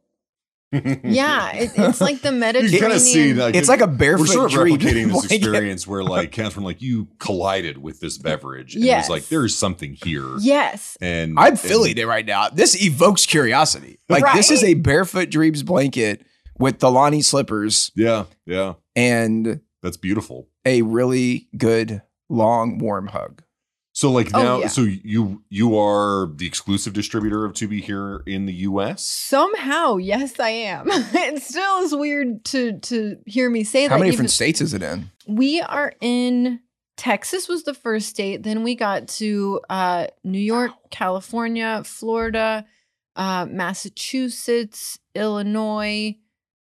Yeah, it, it's like the you Mediterranean. kind of see like It's like a barefoot we're sort of replicating this blanket. experience where like Kathryn, like you collided with this beverage, and Yes. it was like there is something here, Yes, and I'm and- feeling it right now. This evokes curiosity. Like this is a barefoot dreams blanket with the Lonnie slippers Yeah, yeah, and that's beautiful. a really good long warm hug. So like Oh, now, yeah. so you you are the exclusive distributor of Tubi here in the U.S. somehow, yes, I am. it still is weird to to hear me say How that. How many even- different states is it in? we are in Texas was the first state. Then we got to uh, New York, California, Florida, uh, Massachusetts, Illinois,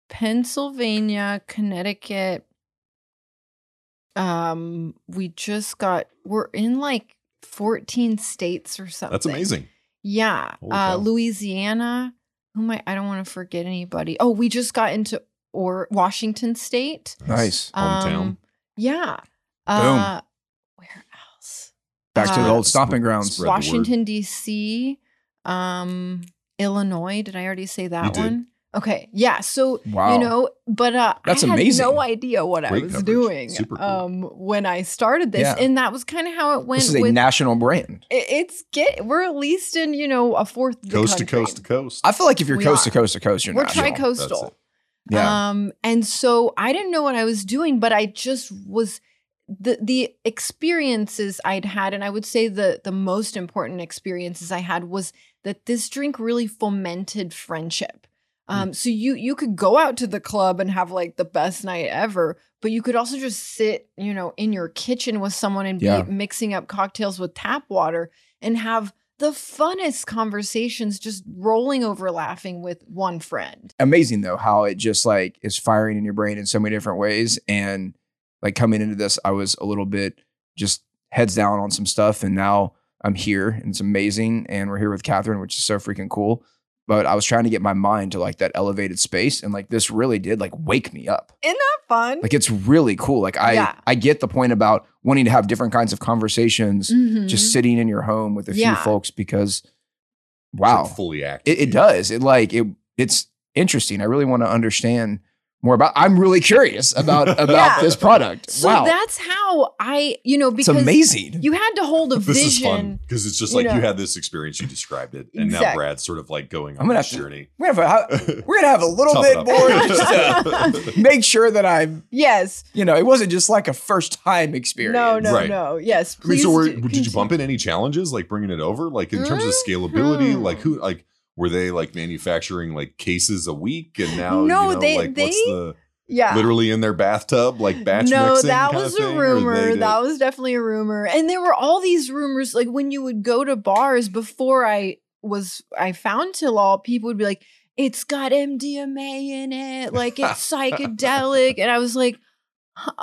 Pennsylvania, Connecticut. Um, we just got we're in like 14 states or something. That's amazing. Yeah. Holy Uh cow. Louisiana. Who am I? I don't want to forget anybody. Oh, we just got into or Washington State. Nice. Hometown. Um, yeah. Uh, where else? Back to the Uh, old stomping grounds. Spread the word. Washington D.C. Um, Illinois. Did I already say that did. one? Okay. Yeah. So Wow. you know, but uh, That's I had amazing. no idea what I was coverage. doing Super cool. um when I started this, Yeah. and that was kind of how it went. this is a with national brand. it- it's get we're at least in you know a fourth of the coast to coast to coast. I feel like if you're We coast are. to coast to coast, you're We're national. Tri-coastal. Yeah. Um, and so I didn't know what I was doing, but I just was the the experiences I'd had, and I would say the the most important experiences I had was that this drink really fomented friendship. Mm. Um, so you you could go out to the club and have like the best night ever, but you could also just sit, you know, in your kitchen with someone and Yeah. be mixing up cocktails with tap water and have the funnest conversations just rolling over laughing with one friend. amazing though how it just like is firing in your brain in so many different ways and like coming into this i was a little bit just heads down on some stuff and now i'm here and it's amazing and we're here with Kathryn which is so freaking cool but i was trying to get my mind to like that elevated space and like this really did like wake me up Isn't that Fun. like it's really cool like i Yeah. i get the point about wanting to have different kinds of conversations just sitting in your home with a Mm-hmm. Yeah. few folks because wow like, fully active. it, it does. It like it. It's interesting. I really want to understand more about. I'm really curious about about Yeah. this product. So wow, that's how I, you know, it's because amazing. you had to hold a vision. This is fun vision. because it's just you like you know. had this experience, you described it, and now Brad's sort of like going I'm on gonna this have to- journey. we're gonna have, we're gonna have a little bit more just to make sure that I'm. Yes. You know, it wasn't just like a first time experience. No, no, Right. no. Yes. I mean, so were, do- did you bump into any challenges like bringing it over, like in terms of scalability? Mhm. Like who, like were they like manufacturing like cases a week, and now No, you know, they- like what's they- the Yeah. literally in their bathtub like batch no, that was a rumor. That was definitely a rumor. And there were all these rumors, like when you would go to bars before I was I found Tillall, people would be like, it's got MDMA in it, like it's psychedelic. And I was like,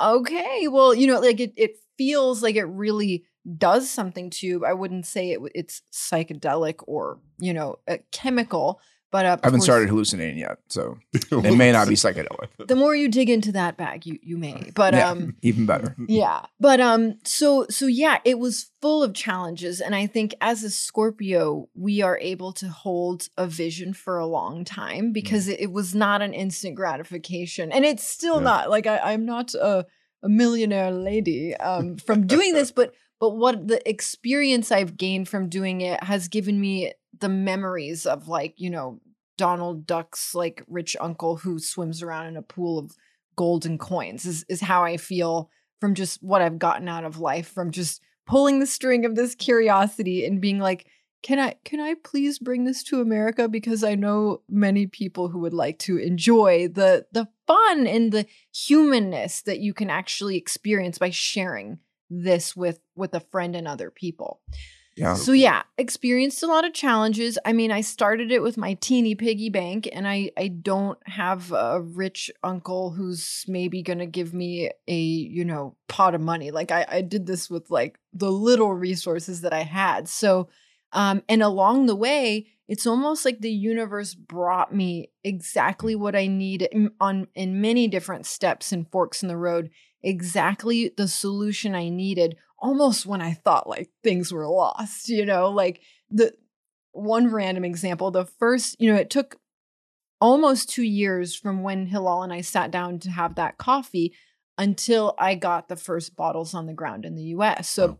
okay, well, you know, like it it feels like it really does something to you. I wouldn't say it, it's psychedelic or, you know, a chemical. But uh, I haven't course- started hallucinating yet, so it may not be psychedelic. The more you dig into that bag, you you may. But Yeah. um Even better. yeah but um so so yeah it was full of challenges and i think as a scorpio we are able to hold a vision for a long time because it, it was not an instant gratification and it's still Yeah. not like I, i'm not a, a millionaire lady um from doing this but but what the experience i've gained from doing it has given me the memories of like you know donald duck's like rich uncle who swims around in a pool of golden coins is, is how i feel from just what I've gotten out of life from just pulling the string of this curiosity and being like, can I can I please bring this to America? because I know many people who would like to enjoy the the fun and the humanness that you can actually experience by sharing this with with a friend and other people. Yeah. So yeah, experienced a lot of challenges. I mean, I started it with my teeny piggy bank and I I don't have a rich uncle who's maybe going to give me a, you know, pot of money. Like I I did this with like the little resources that I had. So um and along the way, it's almost like the universe brought me exactly what I need in- on in many different steps and forks in the road, exactly the solution I needed almost when I thought like things were lost, you know, like the one random example, the first, you know, it took almost two years from when Hilal and I sat down to have that coffee until I got the first bottles on the ground in the US. So oh,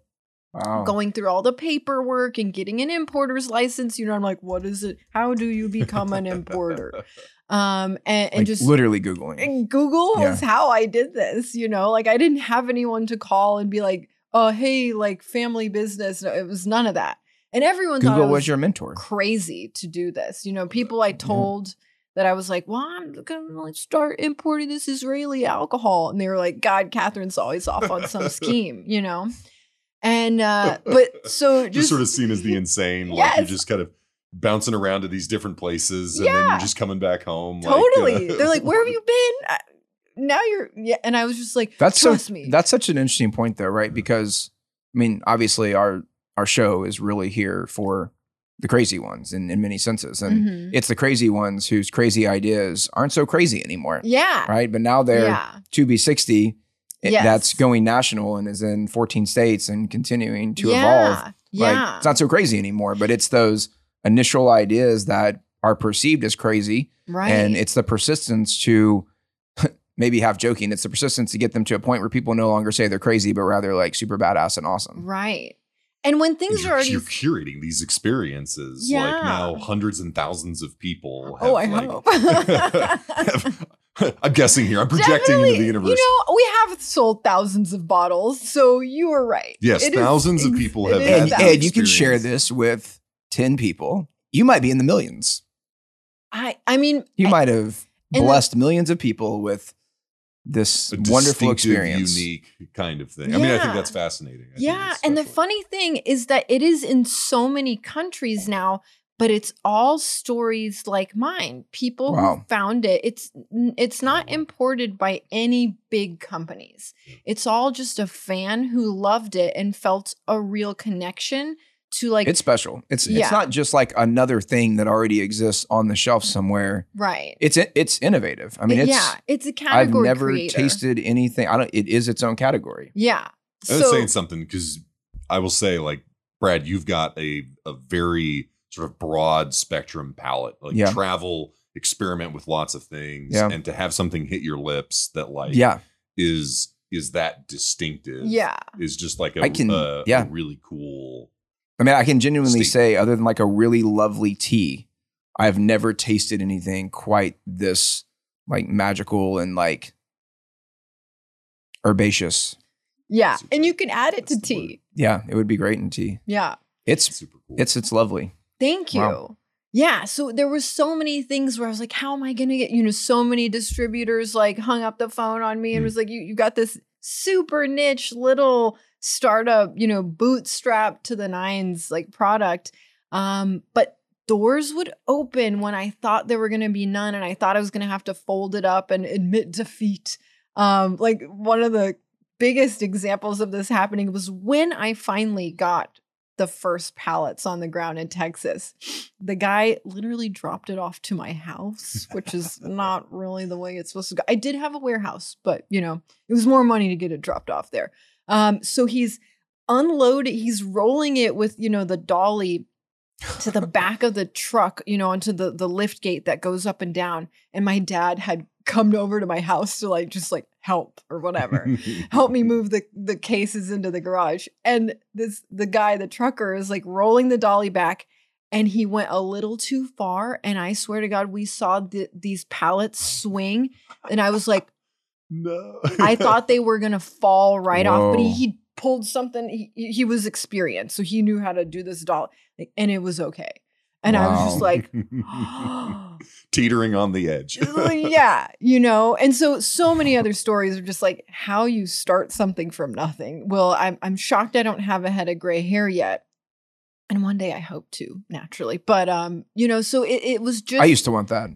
Wow. going through all the paperwork and getting an importer's license, you know, I'm like, what is it? How do you become an importer? Um and, and Like, just literally googling. and Google Yeah. was how I did this, you know, like I didn't have anyone to call and be like, oh, hey, like family business. No, it was none of that. And everyone thought Google was was your mentor. crazy to do this. You know, people I told that I was like, well, I'm going to like start importing this Israeli alcohol. And they were like, God, Kathryn's always off on some scheme, you know? And, uh, but so just, just, sort of seen as the insane, like you're just kind of bouncing around to these different places, and then Yeah. you're just coming back home. like, totally. uh, They're like, where have you been? I- now you're, yeah. And I was just like, That's trust so, me. That's such an interesting point, though, right? Because I mean, obviously, our our show is really here for the crazy ones in, in many senses, and Mhm. it's the crazy ones whose crazy ideas aren't so crazy anymore, yeah. right? But now they're Yeah. Tubi sixty. it- Yes. That's going national and is in 14 states and continuing to yeah. evolve. Yeah. Like, it's not so crazy anymore, but it's those initial ideas that are perceived as crazy. right. And it's the persistence to maybe half joking, it's the persistence to get them to a point where people no longer say they're crazy, but rather like super badass and awesome. right. And when things you're, are already you're curating these experiences Yeah. like now hundreds and thousands of people Oh, I like, hope. have, I'm guessing here. I'm projecting Definitely, into the universe. You know, we have sold thousands of bottles, so you are right. Yes, It is thousands of people have is had and, and you can share this with 10 people. You might be in the millions. I, I mean, You I- might have and the- blessed millions of people with this A wonderful experience. unique kind of thing. I mean, I think that's fascinating. I Yeah, it's and the funny thing is that it is in so many countries now, but it's all stories like mine. People Wow. who found it. It's it's not imported by any big companies. It's all just a fan who loved it and felt a real connection to like It's special. It's Yeah. it's not just like another thing that already exists on the shelf somewhere. right. It's it's innovative. I mean, it's yeah, it's I've never creator. tasted anything. I don't. It is its own category. Yeah. And So it's saying something because I will say, like Brad, you've got a a very sort of broad spectrum palette. Like Yeah. travel, experiment with lots of things, Yeah. and to have something hit your lips that like Yeah, is is that distinctive. yeah. is just like a, I can- a- a yeah. really cool. I mean, I can genuinely Steep. say, other than like a really lovely tea, I've never tasted anything quite this like magical and like herbaceous. Yeah. Super. And you can add it to That's the word. tea. Yeah, it would be great in tea. Yeah. It's Super cool. it's it's lovely. Thank you. Wow. Yeah. So there were so many things where I was like, how am I gonna get, you know, so many distributors like hung up the phone on me and Mm. was like, you you got this super niche little startup, you know, bootstrap to the nines like product. Um, but doors would open when I thought there were gonna be none, and I thought I was gonna have to fold it up and admit defeat. Um, like one of the biggest examples of this happening was when I finally got the first pallets on the ground in Texas. The guy literally dropped it off to my house, which is not really the way it's supposed to go. I did have a warehouse, but you know, it was more money to get it dropped off there. Um, so he's unloaded, he's rolling it with, you know, the dolly to the back of the truck, you know, onto the the lift gate that goes up and down. And my dad had come over to my house to like just like help or whatever. Help me move the the cases into the garage. And this the guy the trucker is like rolling the dolly back and he went a little too far and i swear to god we saw the, these pallets swing and i was like no. i thought they were gonna fall right off but he, he pulled something he, he was experienced so he knew how to do this dolly like, and it was okay and i was just like teetering on the edge. yeah, you know, and so so many other stories are just like how you start something from nothing. Well, I'm I'm shocked I don't have a head of gray hair yet, and one day I hope to naturally. But um, you know, so it, it was just I used to want that.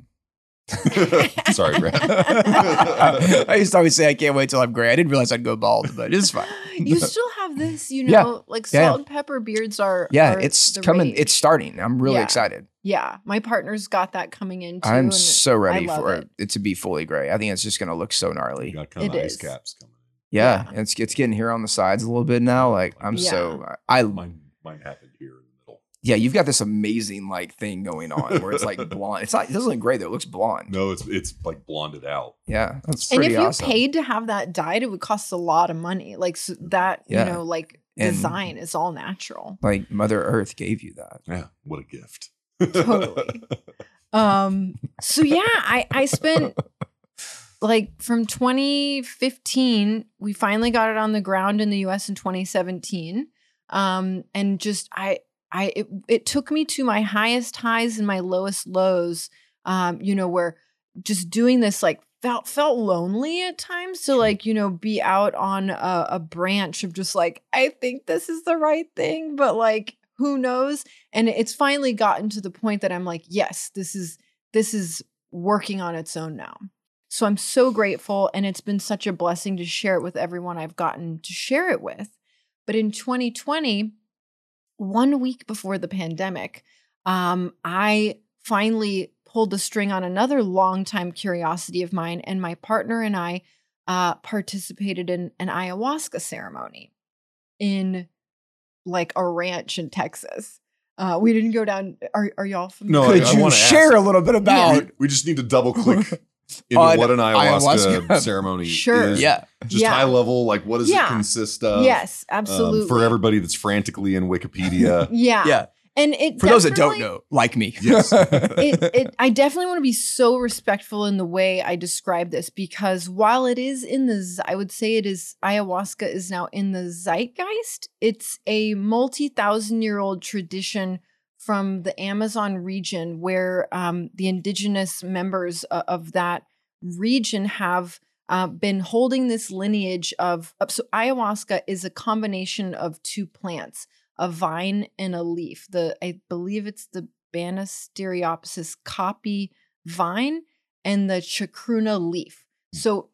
Sorry, Brad. I used to always say I can't wait till I'm gray. I didn't realize I'd go bald, but it's fine. you still have this, you Yeah. know, like Yeah, yeah. salt and pepper beards are Yeah, are it's the coming. rage. It's starting. I'm really Yeah. excited. yeah. My partner's got that coming in too. I'm and so ready for it. it. it to be fully gray. I think it's just going to look so You gnarly. got kind of It ice is. caps coming. Yeah, Yeah. it's it's getting here on the sides a little bit now. Like I'm so I Mine, mine happened here in the middle. Yeah. You've got this amazing like thing going on where it's like blonde. It's not. It doesn't look gray though. It looks blonde. No, it's it's like blonded out. Yeah, that's And if you awesome. paid to have that dyed, it would cost a lot of money. Like so that, Yeah. you know, like And- design is all natural. like Mother Earth gave you that. Yeah, what a gift. Totally. Um, so yeah, I I spent like from 2015, we finally got it on the ground in the US in 2017. Um, and just I I it, it took me to my highest highs and my lowest lows. Um, you know, where just doing this like felt felt lonely at times to like, you know, be out on a, a branch of just like, I think this is the right thing, but like who knows? And it's finally gotten to the point that I'm like, yes, this is this is working on its own now. So I'm so grateful and it's been such a blessing to share it with everyone I've gotten to share it with. But in 2020, one week before the pandemic, um, I finally pulled the string on another longtime curiosity of mine, and my partner and I uh, participated in an ayahuasca ceremony in like a ranch in Texas. Uh, we didn't go down. Are, are y'all familiar? No, Could I you wanna ask- share a little bit about? we, we just need to double click into On what an ayahuasca, ayahuasca. ceremony Sure. is. Yeah, Just Yeah. high level, like what does Yeah. it consist of? yes, Um, absolutely. for everybody that's frantically in Wikipedia. Yeah. yeah. And it For those that don't know, like me. Yes. it, it I definitely want to be so respectful in the way I describe this because while it is in the I would say it is ayahuasca is now in the zeitgeist, it's a multi-thousand year old tradition from the Amazon region where um, the indigenous members of that region have uh, been holding this lineage of, of so ayahuasca is a combination of two plants a vine and a leaf the i believe it's the Banisteriopsis caapi vine and the chacruna leaf. So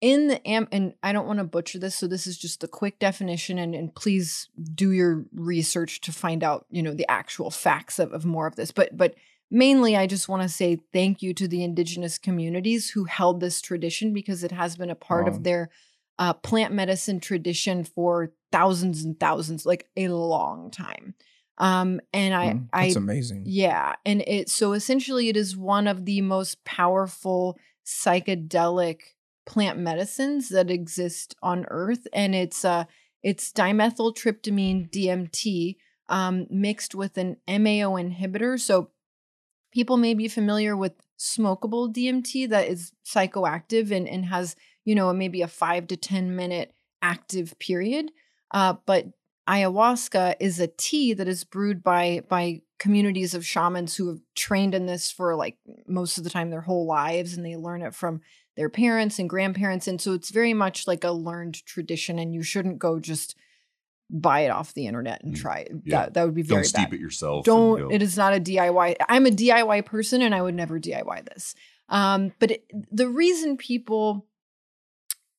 in the am and I don't want to butcher this, so this is just a quick definition and, and please do your research to find out, you know, the actual facts of, of more of this. But but mainly I just want to say thank you to the indigenous communities who held this tradition because it has been a part Wow. of their uh, plant medicine tradition for thousands and thousands, like a long time. Um, and I, Mm, I That's amazing. yeah, and it so essentially it is one of the most powerful psychedelic plant medicines that exist on earth and it's uh it's dimethyltryptamine DMT um mixed with an MAO inhibitor. So people may be familiar with smokable DMT that is psychoactive and and has, you know, maybe a 5 to 10 minute active period. Uh but ayahuasca is a tea that is brewed by by communities of shamans who have trained in this for like most of the time their whole lives and they learn it from their parents and grandparents and so it's very much like a learned tradition and you shouldn't go just buy it off the internet and Mm, try it yeah. that, that would be very Don't steep bad it yourself. don't go- it is not a diy i'm a diy person and i would never diy this um but it, the reason people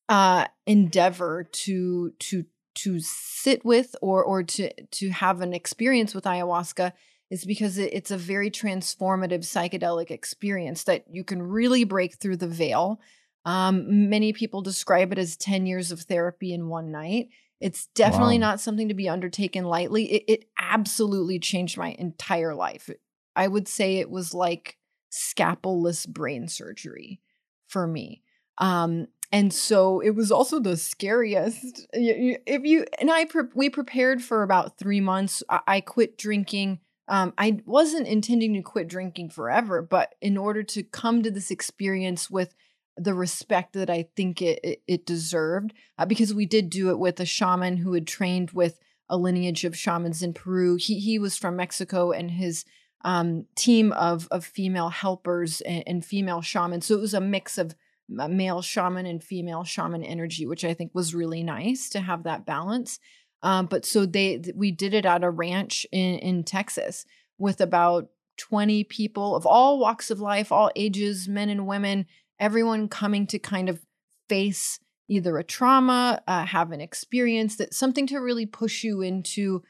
uh endeavor to to to sit with or or to to have an experience with ayahuasca is because it's a very transformative psychedelic experience that you can really break through the veil um many people describe it as 10 years of therapy in one night it's definitely Wow. not something to be undertaken lightly. It, it absolutely changed my entire life. I would say it was like scalpelless brain surgery for me. Um, and so it was also the scariest. If you and I, we prepared for about three months. I quit drinking. Um, I wasn't intending to quit drinking forever, but in order to come to this experience with the respect that I think it it, it deserved, uh, because we did do it with a shaman who had trained with a lineage of shamans in Peru. He he was from Mexico, and his um, team of of female helpers and, and female shamans. So it was a mix of male shaman and female shaman energy, which I think was really nice to have that balance. Um, but so they we did it at a ranch in in Texas with about 20 people of all walks of life, all ages, men and women, everyone coming to kind of face either a trauma, uh, have an experience that something to really push you into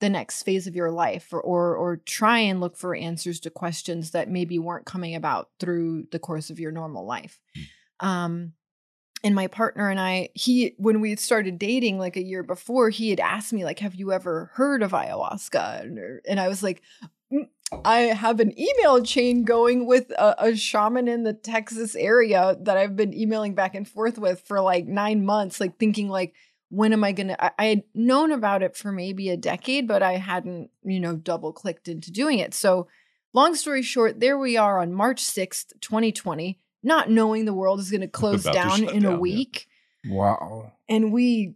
the next phase of your life or, or or try and look for answers to questions that maybe weren't coming about through the course of your normal life. Um and my partner and I, he when we started dating like a year before, he had asked me like, "Have you ever heard of ayahuasca?" And, and I was like, "Mm, I have an email chain going with a, a shaman in the Texas area that I've been emailing back and forth with for like nine months, like thinking like, when am I gonna? I, I had known about it for maybe a decade, but I hadn't, you know, double clicked into doing it. So, long story short, there we are on March sixth, twenty twenty, not knowing the world is going to close About down shut in down, a yeah. week. Wow. and we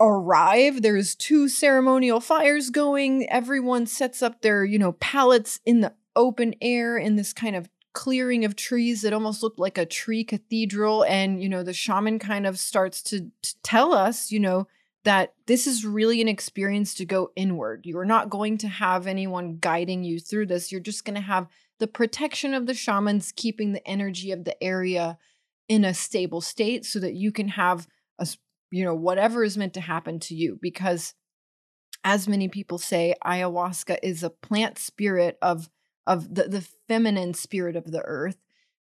arrive there's two ceremonial fires going. Everyone sets up their you know pallets in the open air in this kind of clearing of trees that almost looked like a tree cathedral. And you know the shaman kind of starts to, to tell us you know that this is really an experience to go inward. You are not going to have anyone guiding you through this. You're just going to have the protection of the shamans keeping the energy of the area in a stable state so that you can have a you know whatever is meant to happen to you because as many people say ayahuasca is a plant spirit of of the, the feminine spirit of the earth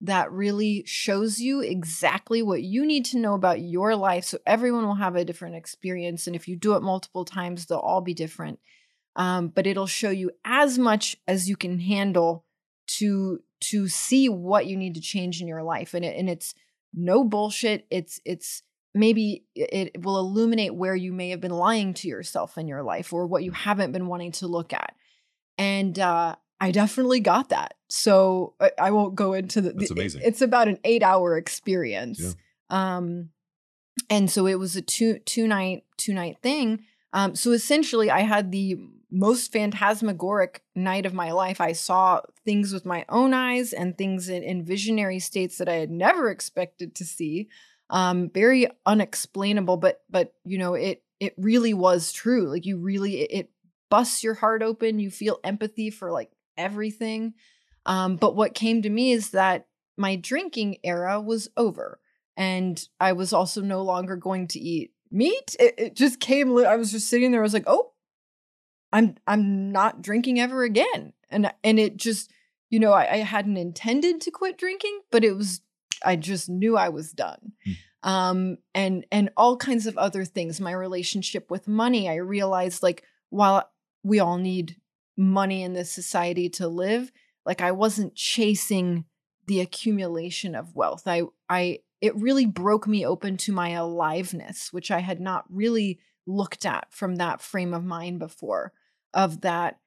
that really shows you exactly what you need to know about your life so everyone will have a different experience and if you do it multiple times they'll all be different. Um, but it'll show you as much as you can handle to to see what you need to change in your life and it, and it's no bullshit it's it's maybe it it will illuminate where you may have been lying to yourself in your life or what you haven't been wanting to look at and uh, I definitely got that. So I, I won't go into the. That's amazing. It's about an eight hour experience. Yeah. Um, and so it was a two two night two night thing. Um, so essentially, I had the most phantasmagoric night of my life. I saw things with my own eyes and things in, in visionary states that I had never expected to see. Um, very unexplainable, but but you know it it really was true. Like you really it, it busts your heart open. You feel empathy for like everything. Um, but what came to me is that my drinking era was over, and I was also no longer going to eat meat. It, it just came. I was just sitting there. I was like, oh, I'm I'm not drinking ever again, and and it just you know I, I hadn't intended to quit drinking, but it was I just knew I was done. Hmm. Um, and and all kinds of other things. My relationship with money. I realized like while we all need money in this society to live, like I wasn't chasing the accumulation of wealth. I I it really broke me open to my aliveness, which I had not really looked at from that frame of mind before of that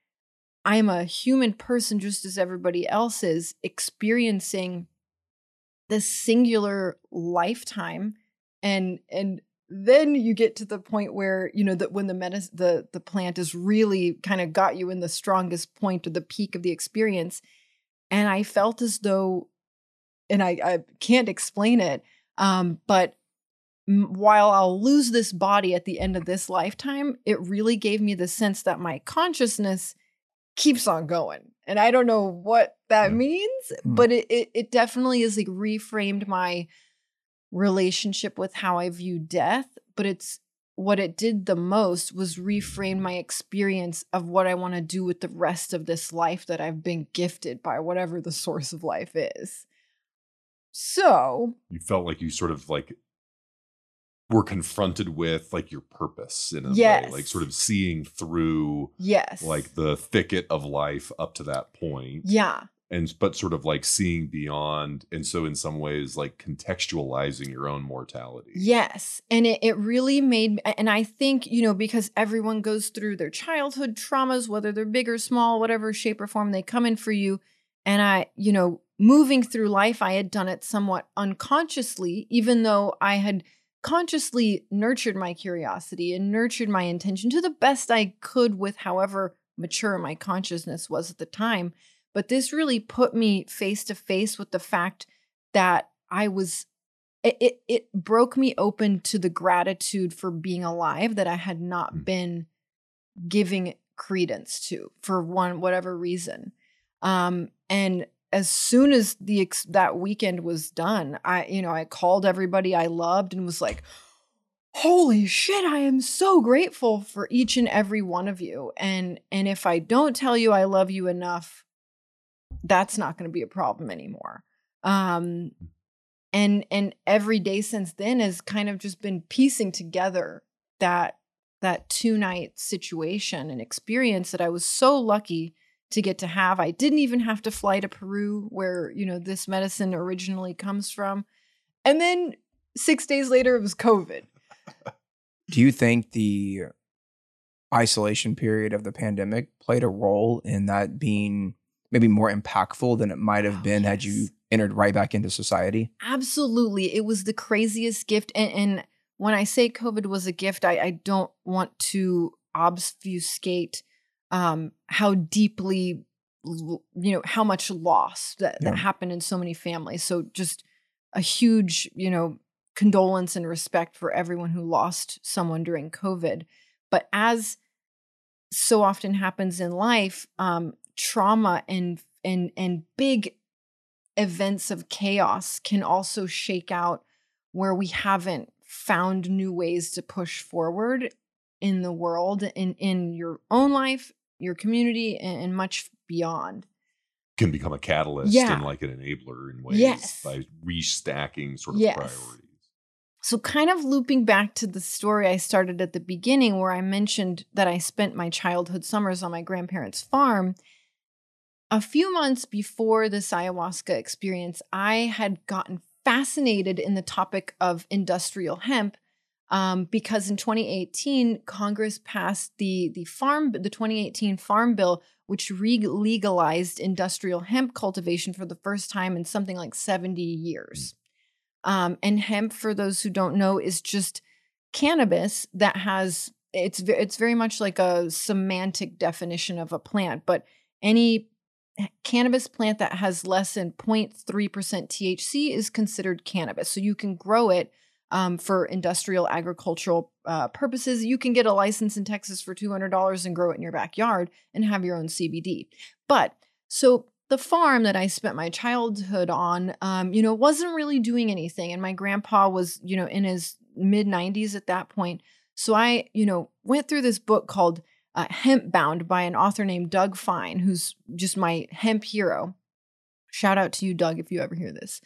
I'm a human person just as everybody else is experiencing this singular lifetime and and then you get to the point where you know that when the medis- the the plant is really kind of got you in the strongest point or the peak of the experience and i felt as though and i i can't explain it um but while i'll lose this body at the end of this lifetime it really gave me the sense that my consciousness keeps on going and i don't know what that Yeah. means Mm. but it, it it definitely is like reframed my relationship with how i view death but it's what it did the most was reframe my experience of what i want to do with the rest of this life that i've been gifted by whatever the source of life is so you felt like you sort of like were confronted with like your purpose in a way, like sort of seeing through yes like the thicket of life up to that point, yeah and but sort of like seeing beyond, and so in some ways like contextualizing your own mortality. Yes. And it, it really made, and I think, you know, because everyone goes through their childhood traumas, whether they're big or small, whatever shape or form they come in for you. And I, you know, moving through life, I had done it somewhat unconsciously, even though I had consciously nurtured my curiosity and nurtured my intention to the best I could with however mature my consciousness was at the time. But this really put me face to face with the fact that I was it, it it broke me open to the gratitude for being alive that I had not Mm. been giving credence to for one whatever reason. Um and as soon as the ex- that weekend was done, I you know, I called everybody I loved and was like, "Holy shit, I am so grateful for each and every one of you." And and if I don't tell you I love you enough, that's not going to be a problem anymore. Um and and every day since then has kind of just been piecing together that that two night situation and experience that I was so lucky to get to have. I didn't even have to fly to Peru where, you know, this medicine originally comes from. And then 6 days later it was COVID. Do you think the isolation period of the pandemic played a role in that being maybe more impactful than it might have Oh, been had you entered right back into society? Absolutely. It was the craziest gift. And, and when I say COVID was a gift, I, I don't want to obfuscate um, how deeply, you know, how much loss that, Yeah. that happened in so many families. So just a huge, you know, condolence and respect for everyone who lost someone during COVID. But as so often happens in life, um, trauma and and and big events of chaos can also shake out where we haven't found new ways to push forward in the world in in your own life your community and, and much beyond Can become a catalyst Yeah. and like an enabler in ways Yes. by restacking sort of Yes. priorities. So, kind of looping back to the story I started at the beginning, where I mentioned that I spent my childhood summers on my grandparents' farm. A few months before this ayahuasca experience, I had gotten fascinated in the topic of industrial hemp um, because in 2018 Congress passed the the farm the 2018 Farm Bill, which re- legalized industrial hemp cultivation for the first time in something like 70 years. Um, and hemp, for those who don't know, is just cannabis that has it's it's very much like a semantic definition of a plant, but any cannabis plant that has less than 0.3% THC is considered cannabis. So you can grow it um, for industrial agricultural uh, purposes. You can get a license in Texas for $200 and grow it in your backyard and have your own CBD. But so the farm that I spent my childhood on, um, you know, wasn't really doing anything. And my grandpa was, you know, in his mid 90s at that point. So I, you know, went through this book called uh, Hemp Bound by an author named Doug Fine, who's just my hemp hero. Shout out to you, Doug, if you ever hear this.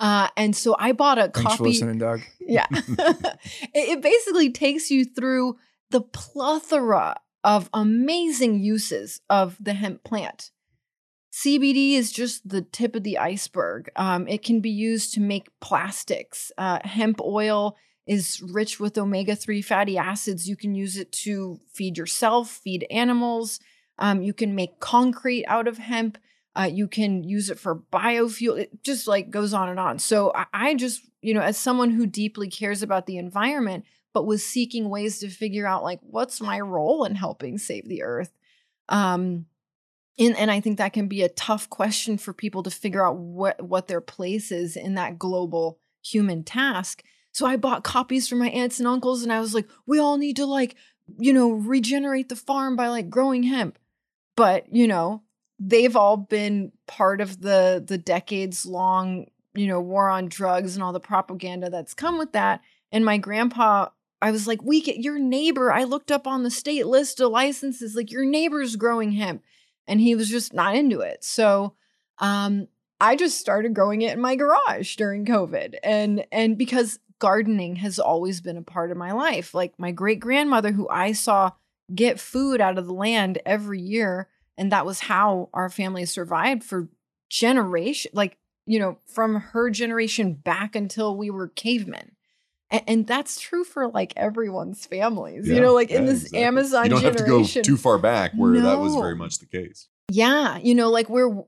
Uh, and so I bought a Thanks copy. for listening, Doug. Yeah. it, it basically takes you through the plethora of amazing uses of the hemp plant. CBD is just the tip of the iceberg. Um, it can be used to make plastics. Uh, hemp oil is rich with omega 3 fatty acids. You can use it to feed yourself, feed animals. Um, you can make concrete out of hemp. Uh, you can use it for biofuel. It just like goes on and on. So I, I just, you know, as someone who deeply cares about the environment, but was seeking ways to figure out like what's my role in helping save the earth. Um, and, and I think that can be a tough question for people to figure out what what their place is in that global human task. So I bought copies for my aunts and uncles, and I was like, we all need to like, you know, regenerate the farm by like growing hemp. But you know, they've all been part of the the decades long, you know, war on drugs and all the propaganda that's come with that. And my grandpa, I was like, we get your neighbor. I looked up on the state list of licenses, like your neighbor's growing hemp and he was just not into it. So um, I just started growing it in my garage during COVID, and and because gardening has always been a part of my life. Like my great grandmother, who I saw get food out of the land every year, and that was how our family survived for generation, like you know, from her generation back until we were cavemen. And, and that's true for like everyone's families, you know, like in this exactly. Amazon You don't have to go too far back where that was very much the case. Yeah, you know, like where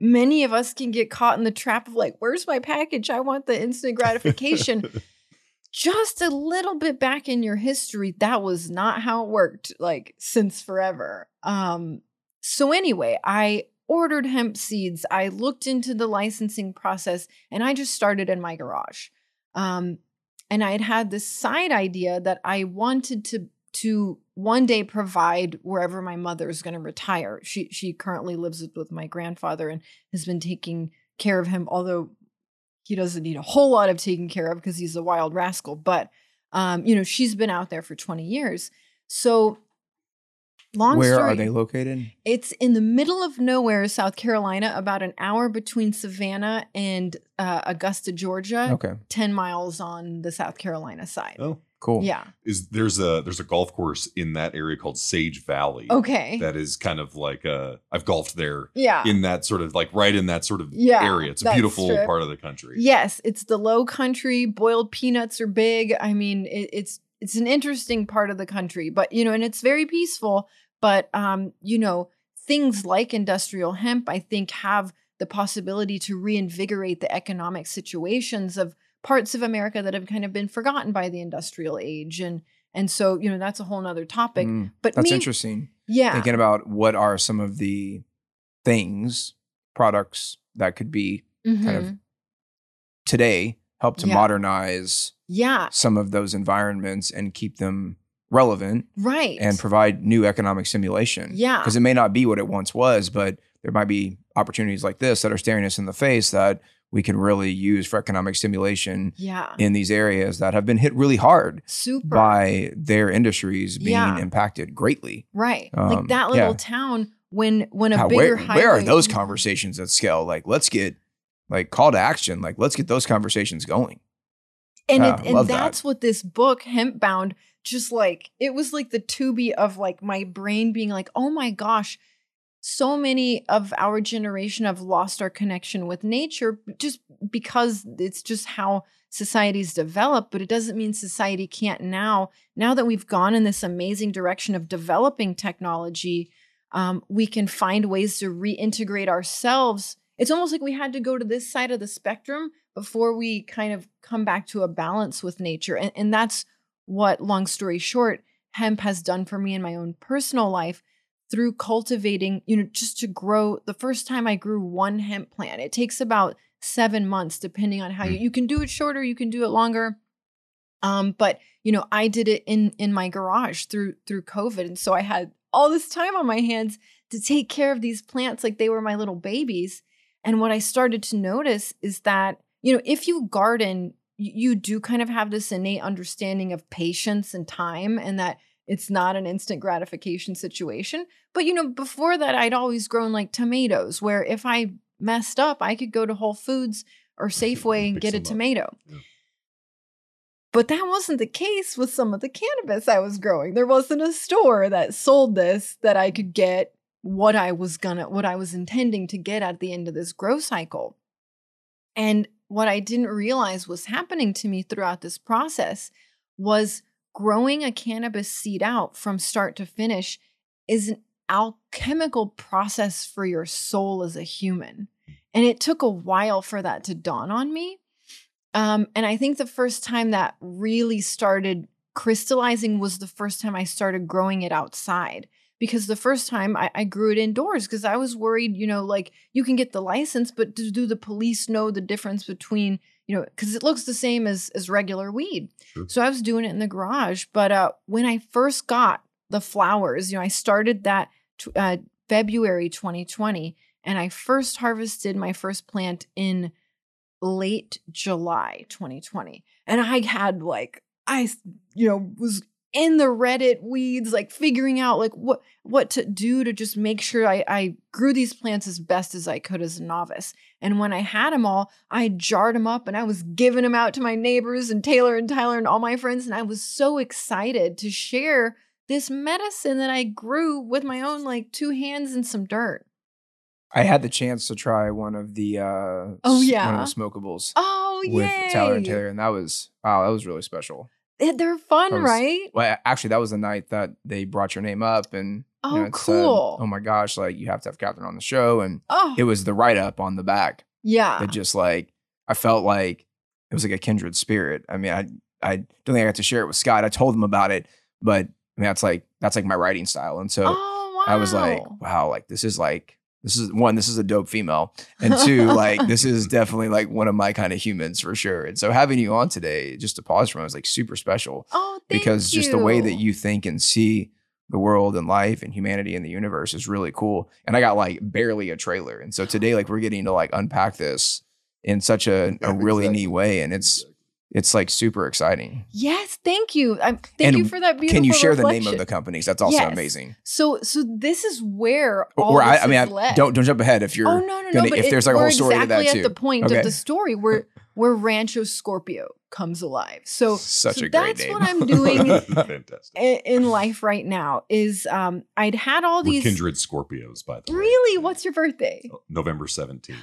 many of us can get caught in the trap of like, where's my package? I want the instant gratification. Just a little bit back in your history, that was not how it worked, like since forever. Um, so anyway, I ordered hemp seeds. I looked into the licensing process and I just started in my garage. Um, and I had had this side idea that I wanted to to one day provide wherever my mother is going to retire. She she currently lives with, my grandfather and has been taking care of him, although he doesn't need a whole lot of taking care of because he's a wild rascal. But um, you know, she's been out there for 20 years. So long Where story, are they located? it's in the middle of nowhere, South Carolina, about an hour between Savannah and uh, Augusta, Georgia. Okay, 10 miles on the South Carolina side. Oh, cool. Yeah. is there's a there's a golf course in that area called Sage Valley. Okay. That is kind of like uh I've golfed there yeah. in that sort of like right in that sort of Yeah, area. It's a beautiful strip. part of the country. Yes, it's the low country. Boiled peanuts are big. I mean, it, it's it's an interesting part of the country, but you know, and it's very peaceful. But um, you know, things like industrial hemp, I think, have the possibility to reinvigorate the economic situations of parts of America that have kind of been forgotten by the industrial age, and and so you know, that's a whole nother topic. Mm, But that's me, interesting. yeah, Thinking about what are some of the things, products that could be kind of Mhm. today help to Yeah. modernize yeah, some of those environments and keep them relevant right, and provide new economic stimulation. Yeah. Because it may not be what it once was, but there might be opportunities like this that are staring us in the face that we can really use for economic stimulation yeah, in these areas that have been hit really hard super by their industries being Yeah. impacted greatly. Right. Um, like that little yeah. town when when a God, bigger where, highway where are those conversations at scale? Like, let's get like call to action. Like, let's get those conversations going. And Yeah, it, and love that. that's what this book Hemp Bound just like it was like the Tubi of like my brain being like, "Oh my gosh, so many of our generation have lost our connection with nature just because it's just how society's developed but it doesn't mean society can't now. Now that we've gone in this amazing direction of developing technology um, we can find ways to reintegrate ourselves. It's almost like we had to go to this side of the spectrum before we kind of come back to a balance with nature and, and that's what long story short hemp has done for me in my own personal life through cultivating, you know, just to grow. The first time I grew one hemp plant, it takes about seven months, depending on how you, you can do it shorter, you can do it longer. Um, but you know, I did it in in my garage through through COVID, and so I had all this time on my hands to take care of these plants like they were my little babies. And what I started to notice is that you know, if you garden, you do kind of have this innate understanding of patience and time, and that it's not an instant gratification situation. But, you know, before that, I'd always grown like tomatoes, where if I messed up, I could go to Whole Foods or Safeway and get a tomato. Yeah. But that wasn't the case with some of the cannabis I was growing. There wasn't a store that sold this that I could get what I was gonna, what I was intending to get at the end of this grow cycle. And what I didn't realize was happening to me throughout this process was growing a cannabis seed out from start to finish is an alchemical process for your soul as a human. And it took a while for that to dawn on me. Um, and I think the first time that really started crystallizing was the first time I started growing it outside. Because the first time I, I grew it indoors because I was worried, you know, like you can get the license, but do, do the police know the difference between you know, because it looks the same as as regular weed. Sure. So I was doing it in the garage. But uh, when I first got the flowers, you know, I started that t- uh, February 2020, and I first harvested my first plant in late July 2020, and I had like I, you know, was in the Reddit weeds, like figuring out like what what to do to just make sure I, I grew these plants as best as I could as a novice. And when I had them all, I jarred them up and I was giving them out to my neighbors and Taylor and Tyler and all my friends. And I was so excited to share this medicine that I grew with my own like two hands and some dirt. I had the chance to try one of the uh oh yeah one of the smokables. Oh with Tyler and Taylor, and that was wow, that was really special. They're fun, was, right? Well, actually, that was the night that they brought your name up, and oh, you know, cool. Said, oh my gosh, like you have to have Kathryn on the show, and oh. it was the write up on the back. Yeah, it just like I felt like it was like a kindred spirit. I mean, I I don't think I got to share it with Scott. I told him about it, but I mean, that's like that's like my writing style, and so oh, wow. I was like, wow, like this is like this is one, this is a dope female. And two, like this is definitely like one of my kind of humans for sure. And so having you on today, just to pause from, was like super special. Oh, because you. just the way that you think and see the world and life and humanity and the universe is really cool. And I got like barely a trailer. And so today, like we're getting to like unpack this in such a, a really exactly. neat way. And it's it's like super exciting. Yes, thank you. I, thank and you for that beautiful. Can you share reflection. the name of the companies? That's also yes. amazing. So, so this is where all or I, I, mean, I, don't don't jump ahead if you're. Oh no, no, gonna, no! if there's like a whole story exactly to that too. at the point okay. of the story where where Rancho Scorpio comes alive. So, such so a great that's name. what I'm doing in, in, life right now. Is um, I'd had all We're these kindred Scorpios, by the way. Really, what's your birthday? November seventeenth.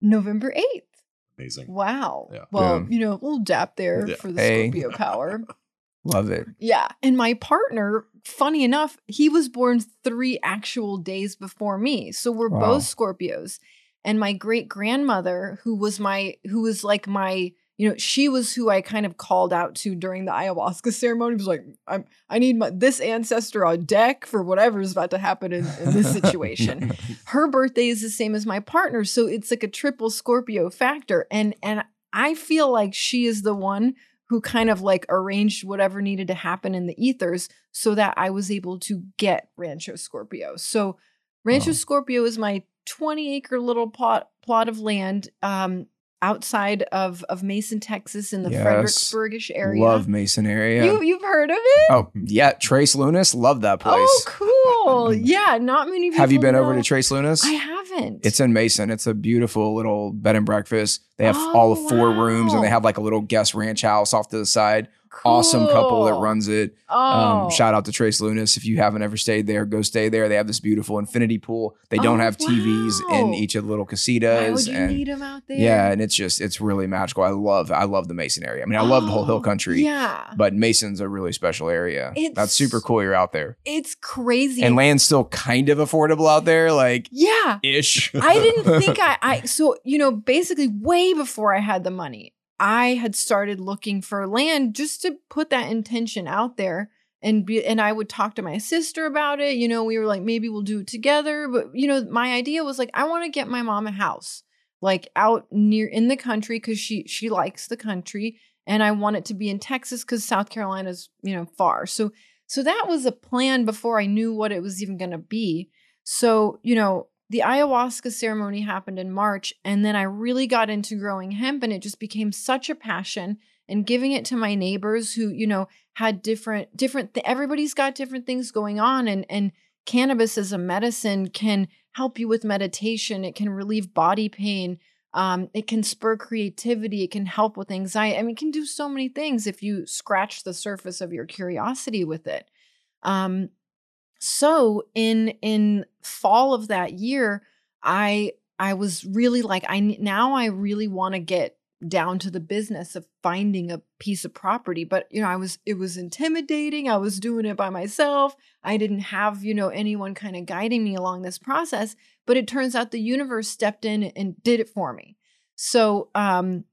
November eighth. Amazing. Wow. Yeah. Well, Yeah. you know, a little dap there Yeah. for the Hey. Scorpio power. Love it. Yeah. And my partner, funny enough, he was born three actual days before me. So we're Wow. both Scorpios. And my great grandmother, who was my, who was like my, you know, she was who I kind of called out to during the ayahuasca ceremony. Was like, I'm, I need my, this ancestor on deck for whatever is about to happen in, in this situation. Her birthday is the same as my partner, so it's like a triple Scorpio factor. And and I feel like she is the one who kind of like arranged whatever needed to happen in the ethers so that I was able to get Rancho Scorpio. So Rancho Wow. Scorpio is my 20 acre little plot plot of land um, outside of of Mason, Texas, in the Yes. Fredericksburgish area. Love Mason area. You you've heard of it? oh yeah, Trace Lunas. Love that oh, place. Oh, cool. Yeah, not many people. Have you been over to Trace Lunas? I haven't. It's in Mason. It's a beautiful little bed and breakfast. They have all Oh, of four oh, rooms and they have like a little guest ranch house off to the side. Awesome couple that runs it. Oh, Um, shout out to Trace Lunas. If you haven't ever stayed there, go stay there. They have this beautiful infinity pool. They don't Oh, have TVs in each of the little Why casitas. would you and need them out there? yeah, and it's just it's really magical. I love I love the Mason area. I mean, I love the whole hill Oh, country. Yeah, But Mason's a really special area. It's- That's super cool. You're out there, it's crazy. and land's still kind of affordable out there, like yeah, ish. I didn't think I, I so you know basically way before I had the money, I had started looking for land just to put that intention out there and be and I would talk to my sister about it. You know, we were like maybe we'll do it together, but you know, my idea was like I want to get my mom a house like out near in the country cuz she she likes the country and I want it to be in Texas cuz South Carolina's, you know, far. So so that was a plan before I knew what it was even going to be. So, you know, the ayahuasca ceremony happened in March, and then I really got into growing hemp, and it just became such a passion. And giving it to my neighbors who, you know, had different, different. Th- everybody's got different things going on, and and cannabis as a medicine can help you with meditation. It can relieve body pain. Um, it can spur creativity. It can help with anxiety. I mean, it can do so many things if you scratch the surface of your curiosity with it. Um, so in in fall of that year i i was really like i now i really want to get down to the business of finding a piece of property but you know i was it was intimidating i was doing it by myself i didn't have you know anyone kind of guiding me along this process but it turns out the universe stepped in and did it for me. So um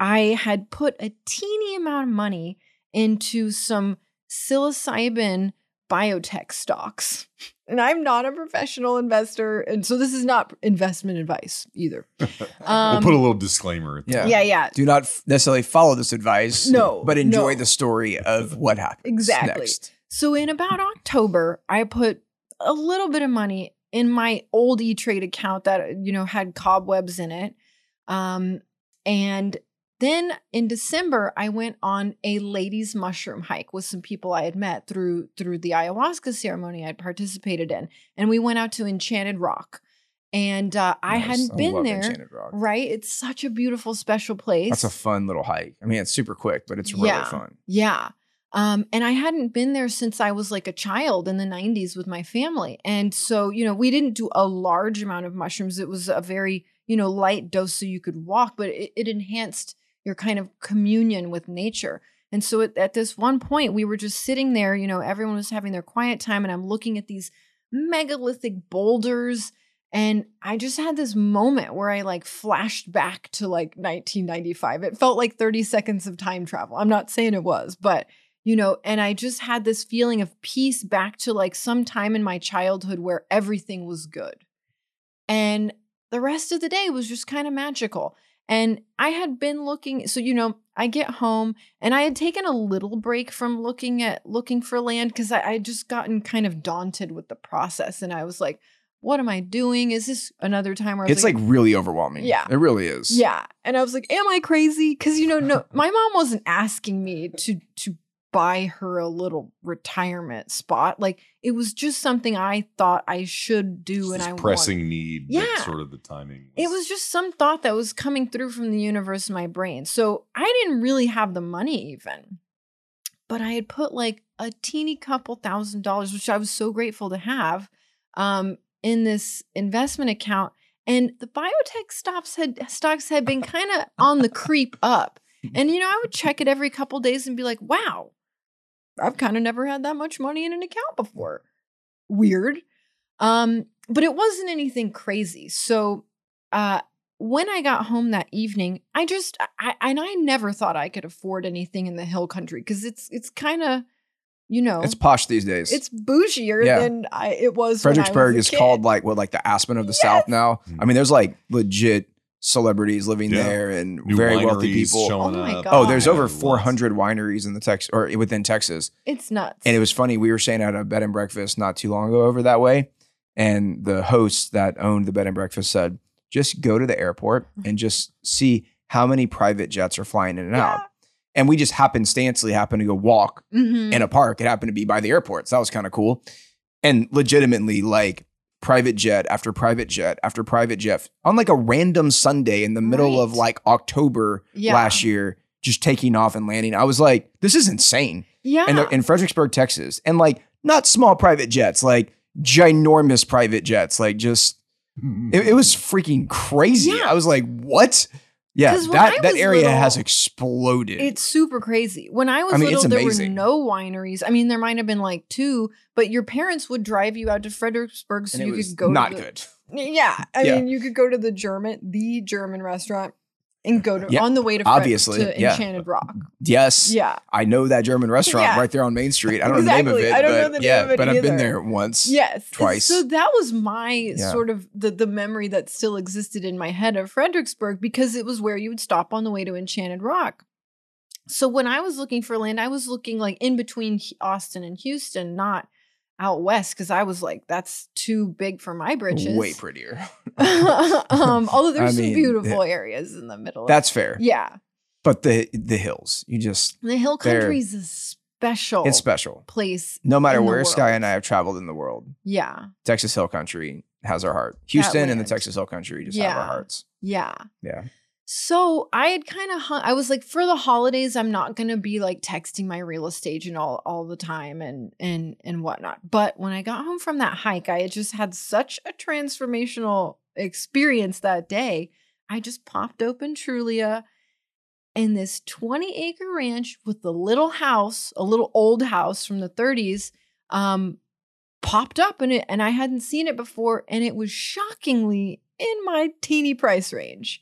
i had put a teeny amount of money into some psilocybin biotech stocks. And I'm not a professional investor. And so this is not investment advice either. we'll Um, put a little disclaimer. Yeah. yeah, yeah. Do not necessarily follow this advice. No, but enjoy no. the story of what happens Exactly. next. So in about October, I put a little bit of money in my old E Trade account that you know had cobwebs in it. Um, and then in December, I went on a ladies' mushroom hike with some people I had met through through the ayahuasca ceremony I'd participated in, and we went out to Enchanted Rock. And uh, I hadn't been love there, Enchanted Rock. right? It's such a beautiful, special place. That's a fun little hike. I mean, it's super quick, but it's really Yeah. fun. Yeah. Um, and I hadn't been there since I was like a child in the 90s with my family. And so, you know, we didn't do a large amount of mushrooms. It was a very, you know, light dose so you could walk, but it, it enhanced your kind of communion with nature. And so at, at this one point, we were just sitting there, you know, everyone was having their quiet time, and I'm looking at these megalithic boulders. And I just had this moment where I like flashed back to like 1995. It felt like 30 seconds of time travel. I'm not saying it was, but you know, and I just had this feeling of peace back to like some time in my childhood where everything was good. And the rest of the day was just kind of magical. And I had been looking, so you know, I get home and I had taken a little break from looking at looking for land because I I had just gotten kind of daunted with the process. And I was like, what am I doing? Is this another time where It's like, really overwhelming. Yeah. It really is. yeah. And I was like, am I crazy? Because you know, no, my mom wasn't asking me to to buy her a little retirement spot. Like it was just something I thought I should do, and I wanted- pressing need. that Yeah. sort of the timing. It was just some thought that was coming through from the universe in my brain. So I didn't really have the money even. But I had put like a teeny couple thousand dollars, which I was so grateful to have, um, in this investment account. And the biotech stocks had stocks had been kind of on the creep up. And you know, I would check it every couple days and be like, wow, I've kind of never had that much money in an account before. Weird. Um, but it wasn't anything crazy. So uh when I got home that evening, I just I and I never thought I could afford anything in the hill country because it's it's kind of you know It's posh these days. it's bougier Yeah. than I it was. when I was Fredericksburg a is kid. called like what, like the Aspen of the Yes. South now. I mean, there's like legit celebrities living Yeah. there and New very wealthy people. Oh my up. God. Oh, there's over 400 wineries in the Tex or within Texas. It's nuts. And it was funny. We were staying at a bed and breakfast not too long ago over that way. And the host that owned the bed and breakfast said, just go to the airport and just see how many private jets are flying in and out. And we just happenstancely happened to go walk Mhm. in a park. It happened to be by the airport. So that was kind of cool. And legitimately, like private jet after private jet after private jet on like a random Sunday in the middle of like October Yeah. last year, just taking off and landing. I was like, this is insane. Yeah. And in Fredericksburg, Texas, and like not small private jets, like ginormous private jets, like just mm-hmm. it, it was freaking crazy. Yeah. I was like, what? Yeah, 'Cause when I that that area little, has exploded. It's super crazy. When I was I mean, little, there were no wineries. I mean, there might have been like two, but your parents would drive you out to Fredericksburg so and you could go not to the, good. Yeah, I Yeah. mean, you could go to the German, the German restaurant, and go to Yeah, on the way to obviously, to yeah. Enchanted Rock. Yes, Yeah, I know that German restaurant Yeah. right there on Main Street. I don't know the name of it, I don't know but the name yeah, of it but I've been there once. yes, And Twice. So that was my sort of the the memory that still existed in my head of Fredericksburg because it was where you would stop on the way to Enchanted Rock. So when I was looking for land, I was looking like in between Austin and Houston, not out west, because I was like, that's too big for my britches. Way prettier. um, although there's I some mean, beautiful areas in the middle. That's fair. yeah. But the the hills, you just The hill country is a special it's special. place. No matter where Sky and I have traveled in the world, Yeah. Texas Hill Country has our heart. Houston and the. Texas Hill Country just have our hearts. Yeah. Yeah. So I had kind of hung, I was like, for the holidays, I'm not gonna be like texting my real estate agent all, all the time and and and whatnot. But when I got home from that hike, I had just had such a transformational experience that day. I just popped open Trulia and this 20 acre ranch with the little house, a little old house from the 30s, um, popped up in it, and I hadn't seen it before, and it was shockingly in my teeny price range.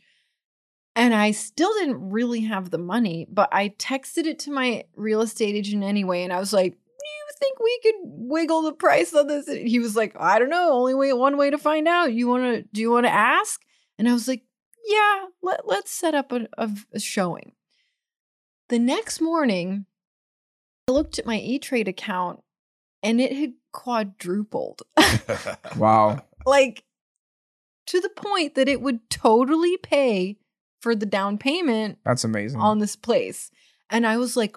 And I still didn't really have the money, but I texted it to my real estate agent anyway. And I was like, Do you think we could wiggle the price on this? And he was like, I don't know. Only way one way to find out. You wanna do you wanna ask? And I was like, Yeah, let, let's set up a, a, a showing. The next morning, I looked at my E Trade account and it had quadrupled. Wow. like to the point that it would totally pay for the down payment That's amazing. on this place. And I was like,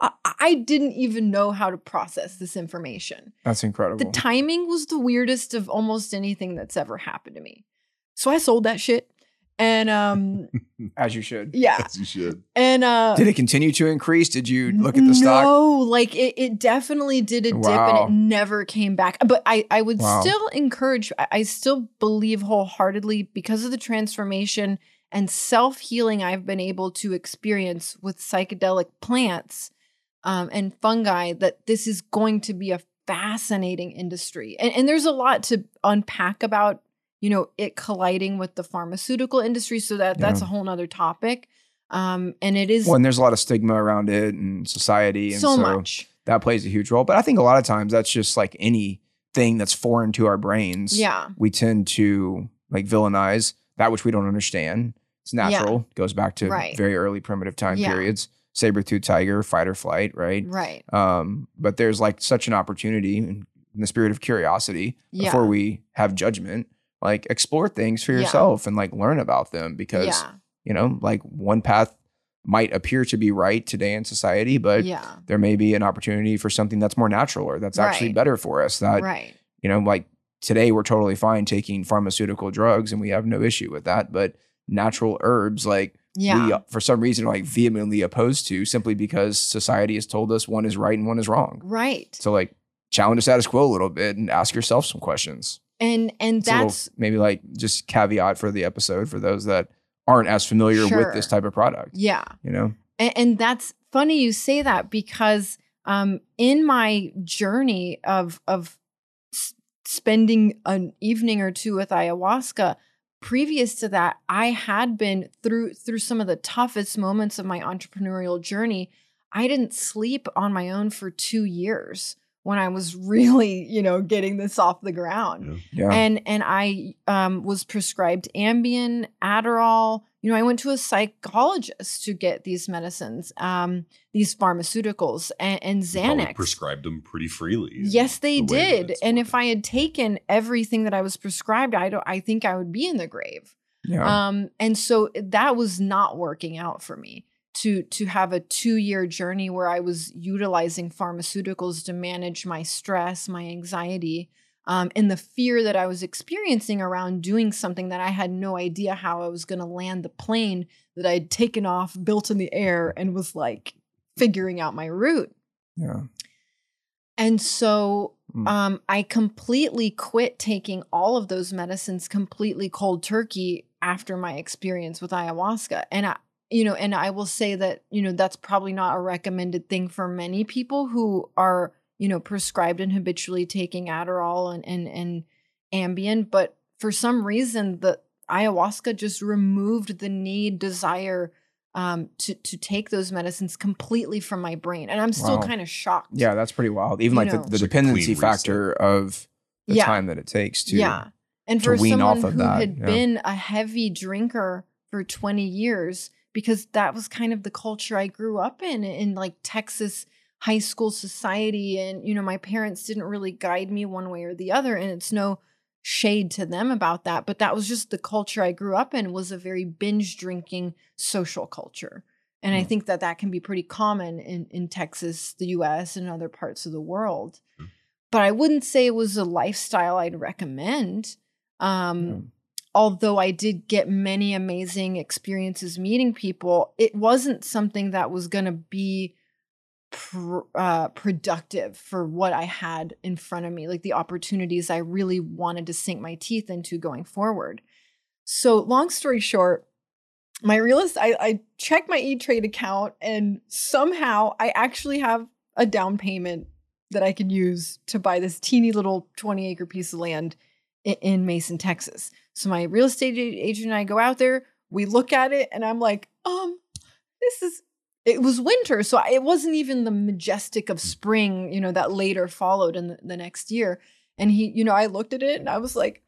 I, I didn't even know how to process this information. That's incredible. The timing was the weirdest of almost anything that's ever happened to me. So I sold that shit. And um As you should. yeah. As you should. And uh Did it continue to increase? Did you look at the stock? No, like it, it definitely did a dip Wow. and it never came back. But I, I would Wow. still encourage, I, I still believe wholeheartedly because of the transformation and self healing I've been able to experience with psychedelic plants um, and fungi that this is going to be a fascinating industry. And, and there's a lot to unpack about, you know, it colliding with the pharmaceutical industry. So that that's a whole nother topic. Um, and it is Well, and there's a lot of stigma around it and society. And so so, much. that plays a huge role. But I think a lot of times that's just like anything that's foreign to our brains. Yeah. We tend to like villainize that which we don't understand. It's natural. Goes back to Right. very early primitive time Yeah. periods. Saber-tooth tiger, fight or flight, right? Right. Um, but there's like such an opportunity in, in the spirit of curiosity Yeah. before we have judgment, like explore things for Yeah. yourself and like learn about them because yeah. you know, like one path might appear to be right today in society, but yeah. there may be an opportunity for something that's more natural or that's actually Right. better for us. That, right. you know, like today we're totally fine taking pharmaceutical drugs and we have no issue with that. But natural herbs, like Yeah. we, for some reason, are like vehemently opposed to simply because society has told us one is right and one is wrong. right. So, like, challenge the status quo a little bit and ask yourself some questions. And and It's that's maybe like just caveat for the episode for those that aren't as familiar with this type of product. yeah. You know, And, and that's funny you say that because um in my journey of of s- spending an evening or two with ayahuasca previous to that I had been through through some of the toughest moments of my entrepreneurial journey I didn't sleep on my own for 2 years when I was really, you know, getting this off the ground. Yeah. yeah. and and I um, was prescribed Ambien, Adderall. You know, I went to a psychologist to get these medicines, um, these pharmaceuticals, and, and They Xanax. prescribed them pretty freely. Yes, they the did. And if. I had taken everything that I was prescribed, I don't. I think I would be in the grave. yeah. Um, and so that was not working out for me to to have a two year journey where I was utilizing pharmaceuticals to manage my stress, my anxiety, um, and the fear that I was experiencing around doing something that I had no idea how I was going to land the plane that I'd taken off, built in the air, and was like figuring out my route. Yeah. And so Mm. um, I completely quit taking all of those medicines completely cold turkey after my experience with ayahuasca. And I, you know, and I will say that, you know, that's probably not a recommended thing for many people who are, you know, prescribed and habitually taking Adderall and and and Ambien, but for some reason the ayahuasca just removed the need, desire um, to to take those medicines completely from my brain, and I'm still Wow. kind of shocked. Yeah, that's pretty wild. Even You like know. the, the dependency clean factor of the Yeah. time that it takes to yeah, and to for wean someone off of who that, had yeah. been a heavy drinker for 20 years, because that was kind of the culture I grew up in, in like Texas high school society, and you know my parents didn't really guide me one way or the other, and it's no shade to them about that, but that was just the culture I grew up in was a very binge drinking social culture. And I Mm. think that that can be pretty common in, in Texas, the US, and other parts of the world. Mm. But I wouldn't say it was a lifestyle I'd recommend. Um. Although I did get many amazing experiences meeting people, it wasn't something that was going to be pr- uh, productive for what I had in front of me, like the opportunities I really wanted to sink my teeth into going forward. So, long story short, my real estate, I, I checked my E Trade account and somehow I actually have a down payment that I can use to buy this teeny little 20 acre piece of land in, in Mason, Texas. So, my real estate agent and I go out there, we look at it, and I'm like, um, this is it was winter so it wasn't even the majestic of spring you know that later followed in the, the next year. And he you know i looked at it and i was like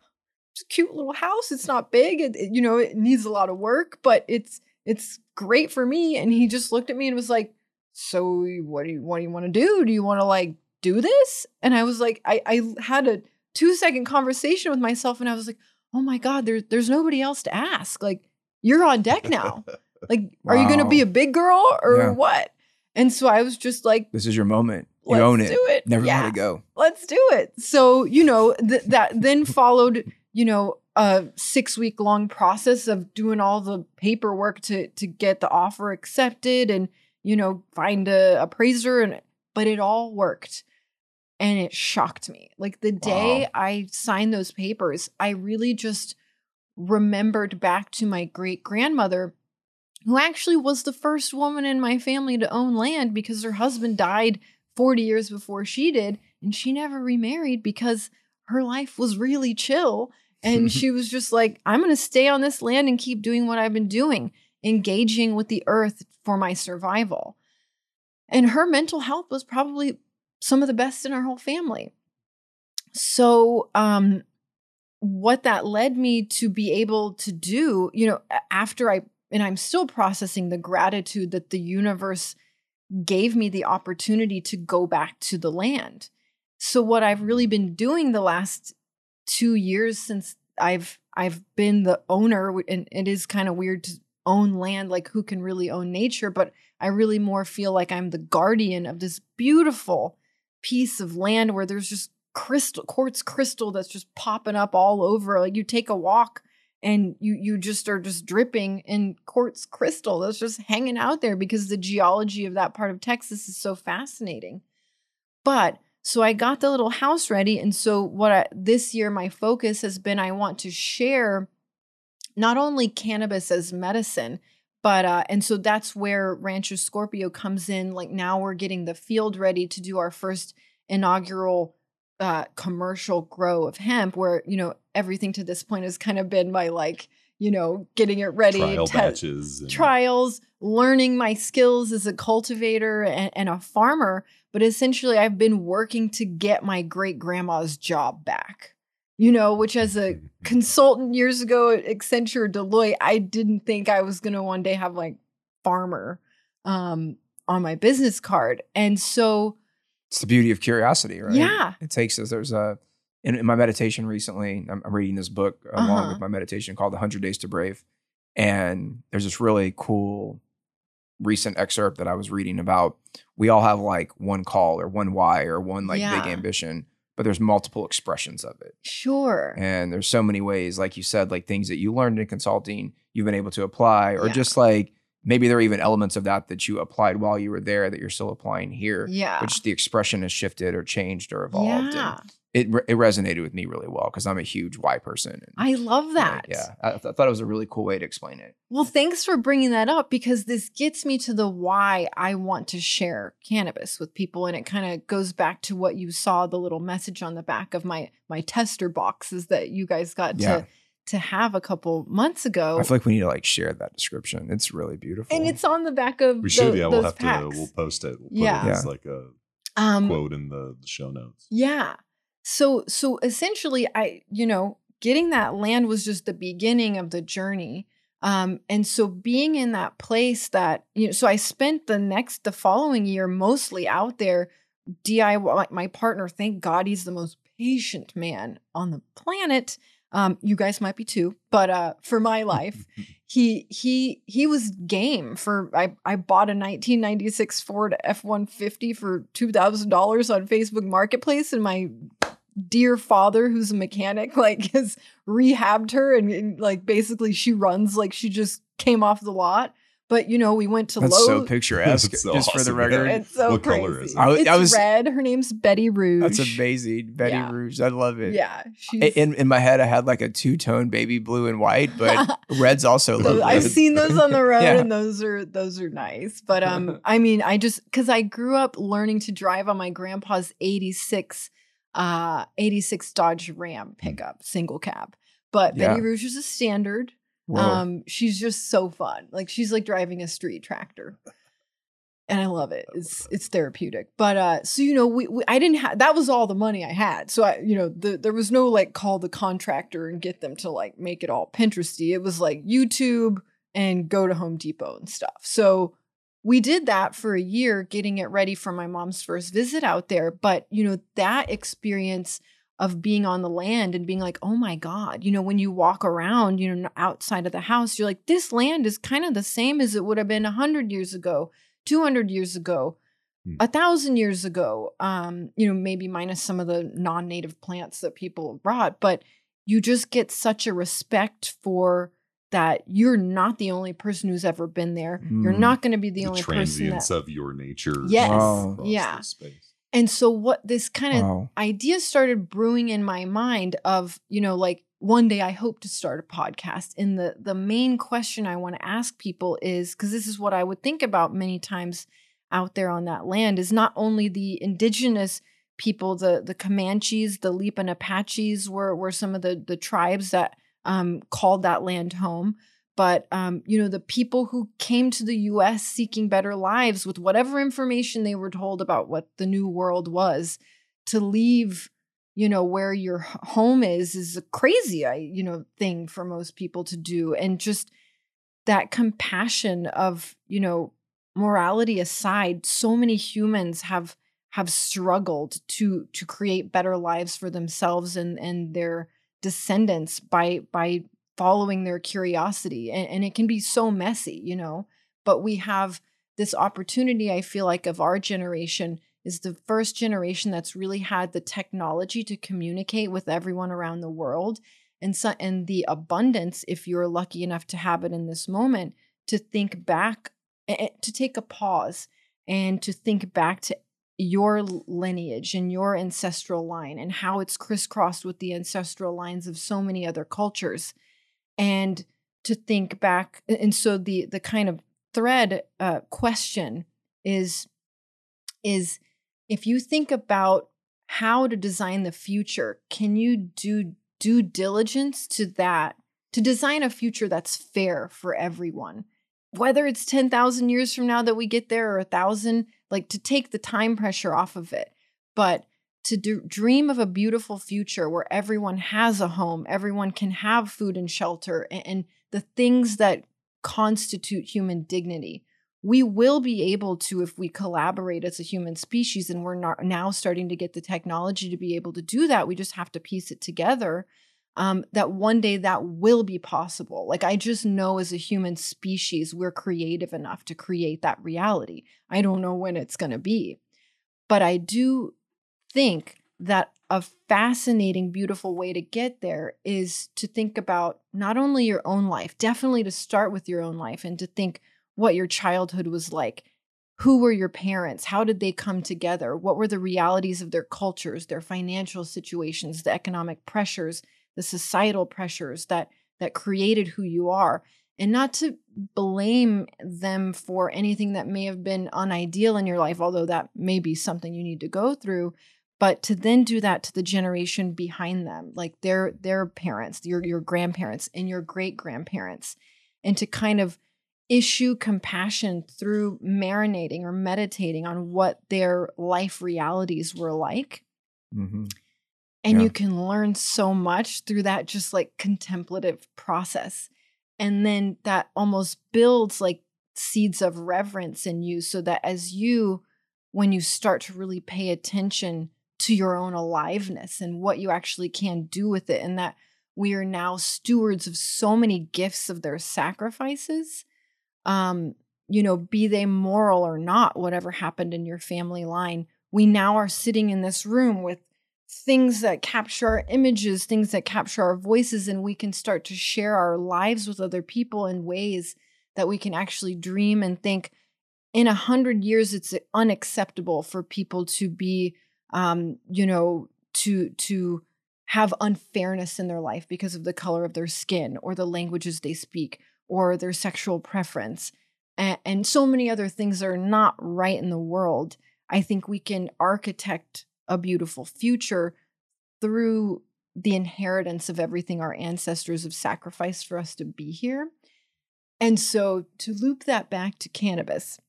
it's a cute little house it's not big it, it- you know it needs a lot of work but it's it's great for me. And he just looked at me and was like so what do you what do you want to do? Do you want to like do this? And i was like i i had a two second conversation with myself and i was like oh my god there, there's nobody else to ask like you're on deck now like, are you going to be a big girl or Yeah. what? And so I was just like, this is your moment. You own it. do it. Never yeah, let it go. let's do it. So, you know, th- that then followed, you know, a six week long process of doing all the paperwork to to get the offer accepted and, you know, find a appraiser and but it all worked. And it shocked me. Like the day Wow. I signed those papers, I really just remembered back to my great grandmother who actually was the first woman in my family to own land because her husband died 40 years before she did and she never remarried because her life was really chill and she was just like I'm going to stay on this land and keep doing what I've been doing engaging with the earth for my survival and her mental health was probably some of the best in our whole family. So um what that led me to be able to do you know after i and i'm still processing the gratitude that the universe gave me the opportunity to go back to the land. So what i've really been doing the last 2 years since i've i've been the owner and it is kind of weird to own land like who can really own nature but i really more feel like i'm the guardian of this beautiful piece of land where there's just crystal quartz crystal that's just popping up all over. Like you take a walk and you you just are just dripping in quartz crystal that's just hanging out there because the geology of that part of Texas is so fascinating. But so I got the little house ready and so what I, this year my focus has been I want to share not only cannabis as medicine but uh and so that's where Rancho Scorpio comes in like now we're getting the field ready to do our first inaugural uh commercial grow of hemp where you know everything to this point has kind of been my like you know getting it ready Trial te- batches. and- trials learning my skills as a cultivator and, and a farmer but essentially i've been working to get my great grandma's job back you know which as a consultant years ago at accenture deloitte i didn't think i was going to one day have like farmer um on my business card and so It's the beauty of curiosity, right? Yeah. It takes us. There's a in, in my meditation recently. I'm, I'm reading this book along Uh-huh. with my meditation called "The Hundred Days to Brave," and there's this really cool recent excerpt that I was reading about. We all have like one call or one why or one like big ambition, but there's multiple expressions of it. Sure. And there's so many ways, like you said, like things that you learned in consulting, you've been able to apply, or Yeah. just like maybe there are even elements of that that you applied while you were there that you're still applying here, yeah. which the expression has shifted or changed or evolved. yeah. It, re- it resonated with me really well because I'm a huge why person. And, I love that. yeah. I, th- I thought it was a really cool way to explain it. Well, thanks for bringing that up because this gets me to the why I want to share cannabis with people, and it kind of goes back to what you saw the little message on the back of my my tester boxes that you guys got Yeah. to to have a couple months ago, I feel like we need to like share that description. It's really beautiful. and it's on the back of We should, tho- yeah. We'll have packs. to. We'll post it. We'll Yeah. it Yeah. like a um, quote in the, the show notes. Yeah. So so essentially I you know getting that land was just the beginning of the journey. Um and so being in that place that you know so I spent the next the following year mostly out there DIY my partner thank God he's the most patient man on the planet. Um you guys might be too, but uh for my life he he he was game for I I bought a 1996 Ford F150 for $2000 on Facebook Marketplace and my dear father who's a mechanic like has rehabbed her and, and, like basically she runs like she just came off the lot but you know we went to That's Lowe's so picturesque. That's so just for the record. it's so What crazy color is it? I was- it's I was- red her name's Betty Rouge That's amazing. Betty Yeah. Rouge. I love it. yeah she's In in my head, I had like a two tone baby blue and white, but red's also Those- lovely. I've seen those on the road Yeah. and those are those are nice. But um I mean I just cuz I grew up learning to drive on my grandpa's 86 uh 86 Dodge Ram pickup single cab. But Betty Rouge is a standard. Whoa. Um she's just so fun. Like she's like driving a street tractor. And I love it. It's it's therapeutic. But uh so you know we, we I didn't have that was all the money I had. So I you know the, there was no like call the contractor and get them to like make it all Pinteresty. It was like YouTube and go to Home Depot and stuff. So we did that for a year getting it ready for my mom's first visit out there, but you know that experience of being on the land and being like, oh my God, you know, when you walk around, you know, outside of the house, you're like, this land is kind of the same as it would have been 100 years ago, 200 years ago, Hmm. a thousand years ago. Um, you know, maybe minus some of the non native plants that people brought, but you just get such a respect for that you're not the only person who's ever been there. You're Mm. not going to be the, The, only person that. transience of your nature. Yes. Wow. Yeah. And so what this kind of wow. ideas started brewing in my mind of you know like one day i hope to start a podcast and the the main question i want to ask people is because this is what i would think about many times out there on that land is not only the indigenous people the the comanches the lipan apaches were were some of the the tribes that um, called that land home but um, you know the people who came to the us seeking better lives with whatever information they were told about what the new world was to leave you know where your home is is a crazy you know thing for most people to do. And just that compassion of you know morality aside so many humans have have struggled to to create better lives for themselves and and their descendants by by following their curiosity and, and it can be so messy you know? But we have this opportunity i feel like of our generation is the first generation that's really had the technology to communicate with everyone around the world and so and the abundance if you're lucky enough to have it in this moment to think back to take a pause and to think back to your lineage and your ancestral line and how it's crisscrossed with the ancestral lines of so many other cultures and to think back and so the the kind of thread uh, question is is if you think about how to design the future can you do due diligence to that to design a future that's fair for everyone? Whether it's 10,000 years from now that we get there or a thousand like to take the time pressure off of it. But to do, dream of a beautiful future where everyone has a home everyone can have food and shelter and, and the things that constitute human dignity. We will be able to if we collaborate as a human species and we're not now starting to get the technology to be able to do that we just have to piece it together um, that one day that will be possible. Like i just know as a human species we're creative enough to create that reality. I don't know when it's going to be. But i do think that a fascinating, beautiful way to get there is to think about not only your own life, definitely to start with your own life and to think what your childhood was like. Who were your parents? How did they come together? What were the realities of their cultures, their financial situations, the economic pressures, the societal pressures that that created who you are? And not to blame them for anything that may have been unideal in your life, although that may be something you need to go through, but to then do that to the generation behind them like their their parents your your grandparents and your great grandparents and to kind of issue compassion through marinating or meditating on what their life realities were like mm-hmm. and yeah. you can learn so much through that just like contemplative process and then that almost builds like seeds of reverence in you so that as you when you start to really pay attention to your own aliveness and what you actually can do with it, and that we are now stewards of so many gifts of their sacrifices. Um, you know, be they moral or not, whatever happened in your family line, we now are sitting in this room with things that capture our images, things that capture our voices, and we can start to share our lives with other people in ways that we can actually dream and think in a hundred years it's unacceptable for people to be um, you know, to to have unfairness in their life because of the color of their skin or the languages they speak or their sexual preference and, and so many other things that are not right in the world. I think we can architect a beautiful future through the inheritance of everything our ancestors have sacrificed for us to be here. And so to loop that back to cannabis,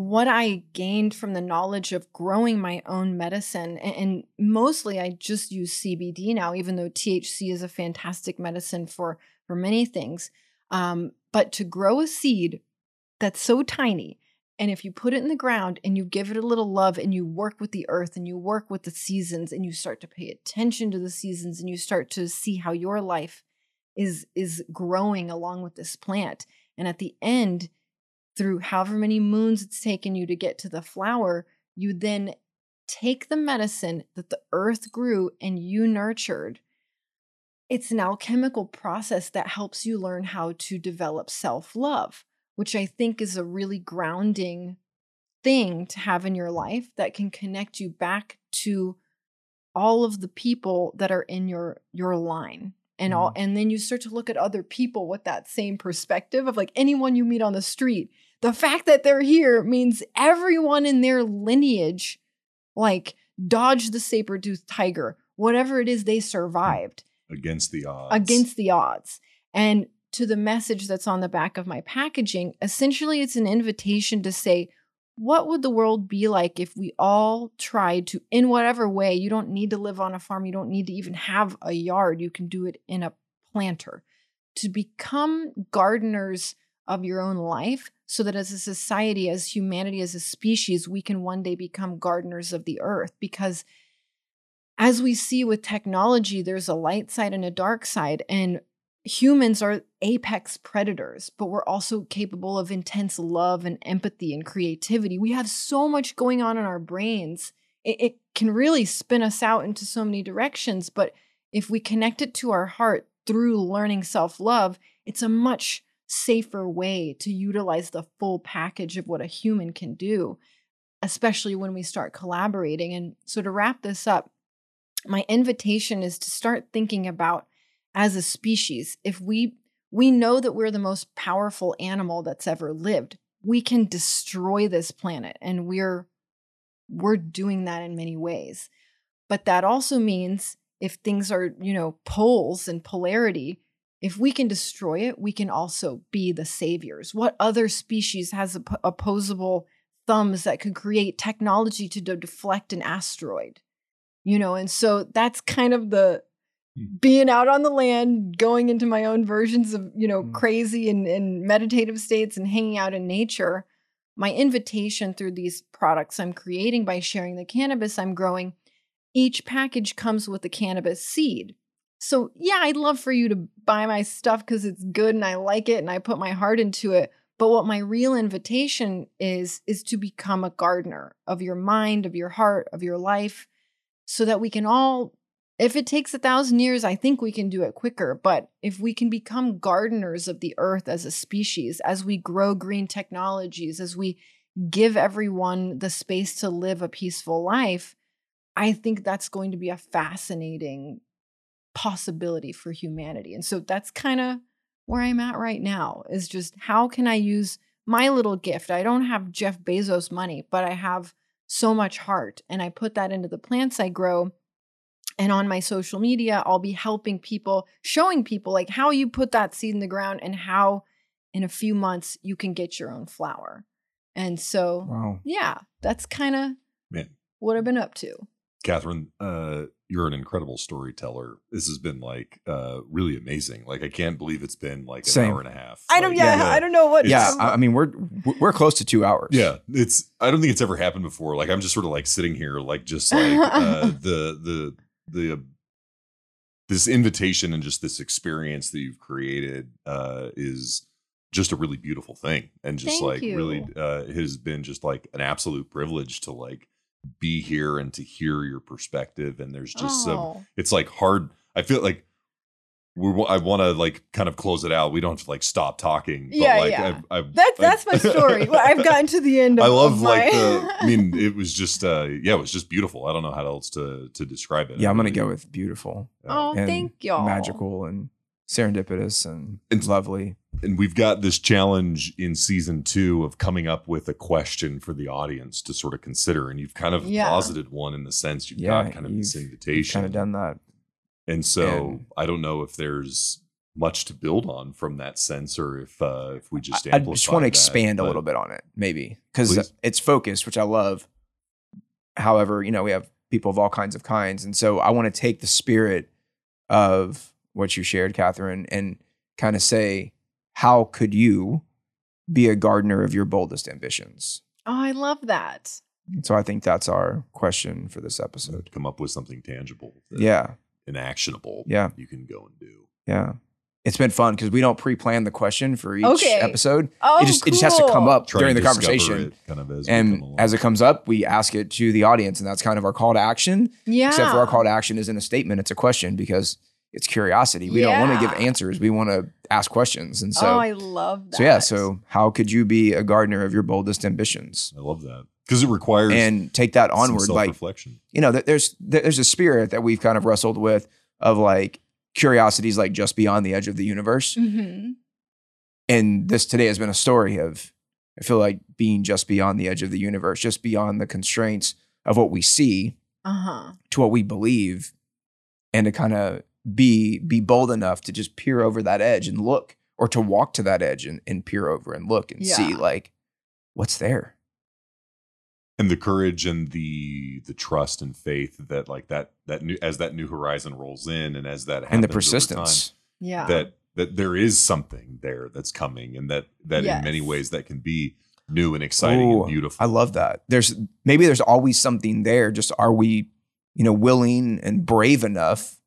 what I gained from the knowledge of growing my own medicine, and, mostly I just use CBD now, even though THC is a fantastic medicine for for many things. Um, but to grow a seed that's so tiny, and if you put it in the ground and you give it a little love, and you work with the earth, and you work with the seasons, and you start to pay attention to the seasons, and you start to see how your life is is growing along with this plant, and at the end through however many moons it's taken you to get to the flower, you then take the medicine that the earth grew and you nurtured. It's an alchemical process that helps you learn how to develop self love, which I think is a really grounding thing to have in your life that can connect you back to all of the people that are in your your line and all mm-hmm. and then you start to look at other people with that same perspective of like anyone you meet on the street the fact that they're here means everyone in their lineage like dodged the saber-toothed tiger whatever it is they survived. Against the odds. Against the odds. And to the message that's on the back of my packaging essentially it's an invitation to say what would the world be like if we all tried to, in whatever way, you don't need to live on a farm, you don't need to even have a yard, you can do it in a planter, to become gardeners of your own life so that as a society, as humanity, as a species, we can one day become gardeners of the earth. Because as we see with technology, there's a light side and a dark side. And humans are apex predators, but we're also capable of intense love and empathy and creativity. We have so much going on in our brains. It, it, can really spin us out into so many directions. But if we connect it to our heart through learning self love, it's a much safer way to utilize the full package of what a human can do, especially when we start collaborating. And so, to wrap this up, my invitation is to start thinking about as a species, if we we know that we're the most powerful animal that's ever lived, we can destroy this planet and we're we're doing that in many ways. But that also means if things are, you know, poles and polarity, if we can destroy it, we can also be the saviors. What other species has op- opposable thumbs that could create technology to deflect an asteroid? You know, and so that's kind of the Mm. being out on the land, going into my own versions of, you know, mm. crazy and, and meditative states and hanging out in nature, my invitation through these products I'm creating by sharing the cannabis I'm growing, each package comes with a cannabis seed. So, yeah, I'd love for you to buy my stuff because it's good and I like it and I put my heart into it. But what my real invitation is, is to become a gardener of your mind, of your heart, of your life, so that we can all if it takes a thousand years, I think we can do it quicker. But if we can become gardeners of the earth as a species, as we grow green technologies, as we give everyone the space to live a peaceful life, I think that's going to be a fascinating possibility for humanity. And so that's kind of where I'm at right now is just how can I use my little gift? I don't have Jeff Bezos money, but I have so much heart and I put that into the plants I grow and on my social media, I'll be helping people, showing people like how you put that seed in the ground and how in a few months you can get your own flower. And so, Wow. yeah, that's kind of what I've been up to. Kathryn, uh, you're an incredible storyteller. This has been like uh, really amazing. Like I can't believe it's been like an Same. hour and a half. I don't, Like, yeah, I don't know what. It's- Yeah, I I mean we're we're close to two hours. Yeah, it's. I don't think it's ever happened before. Like I'm just sort of like sitting here, like just like uh, the the the uh, this invitation and just this experience that you've created uh, is just a really beautiful thing, and just Thank like you. really uh, has been just like an absolute privilege to like be here and to hear your perspective. And there's just some Oh. it's like hard. I feel like we. I want to like kind of close it out. We don't have to like stop talking. But Yeah, like yeah. I, I, That's that's my story. Well, I've gotten to the end. Of, I love of like my- the. I mean, it was just. uh Yeah, it was just beautiful. I don't know how else to to describe it. Yeah, I I'm gonna go with beautiful, oh, and thank y'all. magical, and serendipitous, and It's- lovely. and we've got this challenge in season two of coming up with a question for the audience to sort of consider, and you've kind of Yeah. posited one in the sense you've Yeah, got kind of this you've- invitation, Kind of done that. and so and- I don't know if there's much to build on from that sense, or if uh if we just I, I just want to that, expand a little bit on it, maybe because it's focused, which I love. However, you know we have people of all kinds of kinds, and so I want to take the spirit of what you shared, Kathryn, and kind of say, how could you be a gardener of your boldest ambitions? Oh, I love that. So I think that's our question for this episode. come up with something tangible, that- Yeah, and actionable. Yeah. you can go and do. yeah. It's been fun because we don't pre-plan the question for each Okay. episode. Oh, it just it just has to come up Try during the conversation. kind of as we come and along. as it comes up, we ask it to the audience, and that's kind of our call to action. Yeah. Except for our call to action isn't a statement; it's a question because it's curiosity. We don't want to give answers; we want to ask questions. And oh, so, I love that. so yeah. So, how could you be a gardener of your boldest ambitions I love that because it requires and take that some onward? Like self-reflection. you know, there's there's a spirit that we've kind of wrestled with of like curiosities, like just beyond the edge of the universe. Mhm. and this today has been a story of I feel like being just beyond the edge of the universe, just beyond the constraints of what we see Uh-huh. to what we believe, and to kind of be be bold enough to just peer over that edge and look, or to walk to that edge and, and peer over and look and see like what's there. and the courage and the the trust and faith that like that that new as that new horizon rolls in and as that and the happens over persistence. Yeah. that that there is something there that's coming and that that in many ways that can be new and exciting Ooh, and beautiful I love that. There's maybe there's always something there. Just are we, you know, willing and brave enough